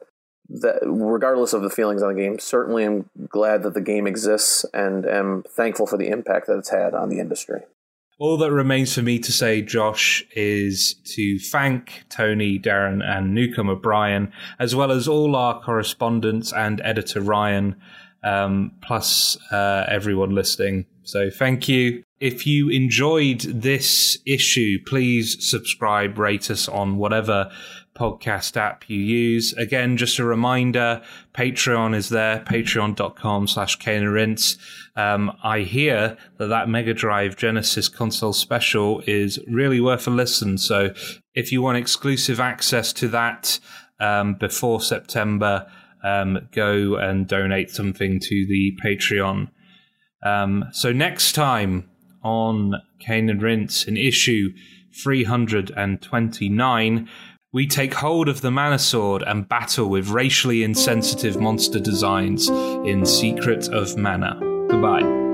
that regardless of the feelings on the game, certainly I'm glad that the game exists and am thankful for the impact that it's had on the industry. All that remains for me to say, Josh, is to thank Tony, Darren, and newcomer Brian, as well as all our correspondents and editor Ryan, um, plus uh, everyone listening. So thank you. If you enjoyed this issue, please subscribe, rate us on whatever podcast app you use. Again, just a reminder, Patreon is there, patreon.com slash Rinse. Um, I hear that that Mega Drive Genesis console special is really worth a listen. So if you want exclusive access to that um, before September, um, go and donate something to the Patreon. Um, so next time on Cane and Rinse in issue 329, we take hold of the Mana Sword and battle with racially insensitive monster designs in Secret of Mana. Goodbye.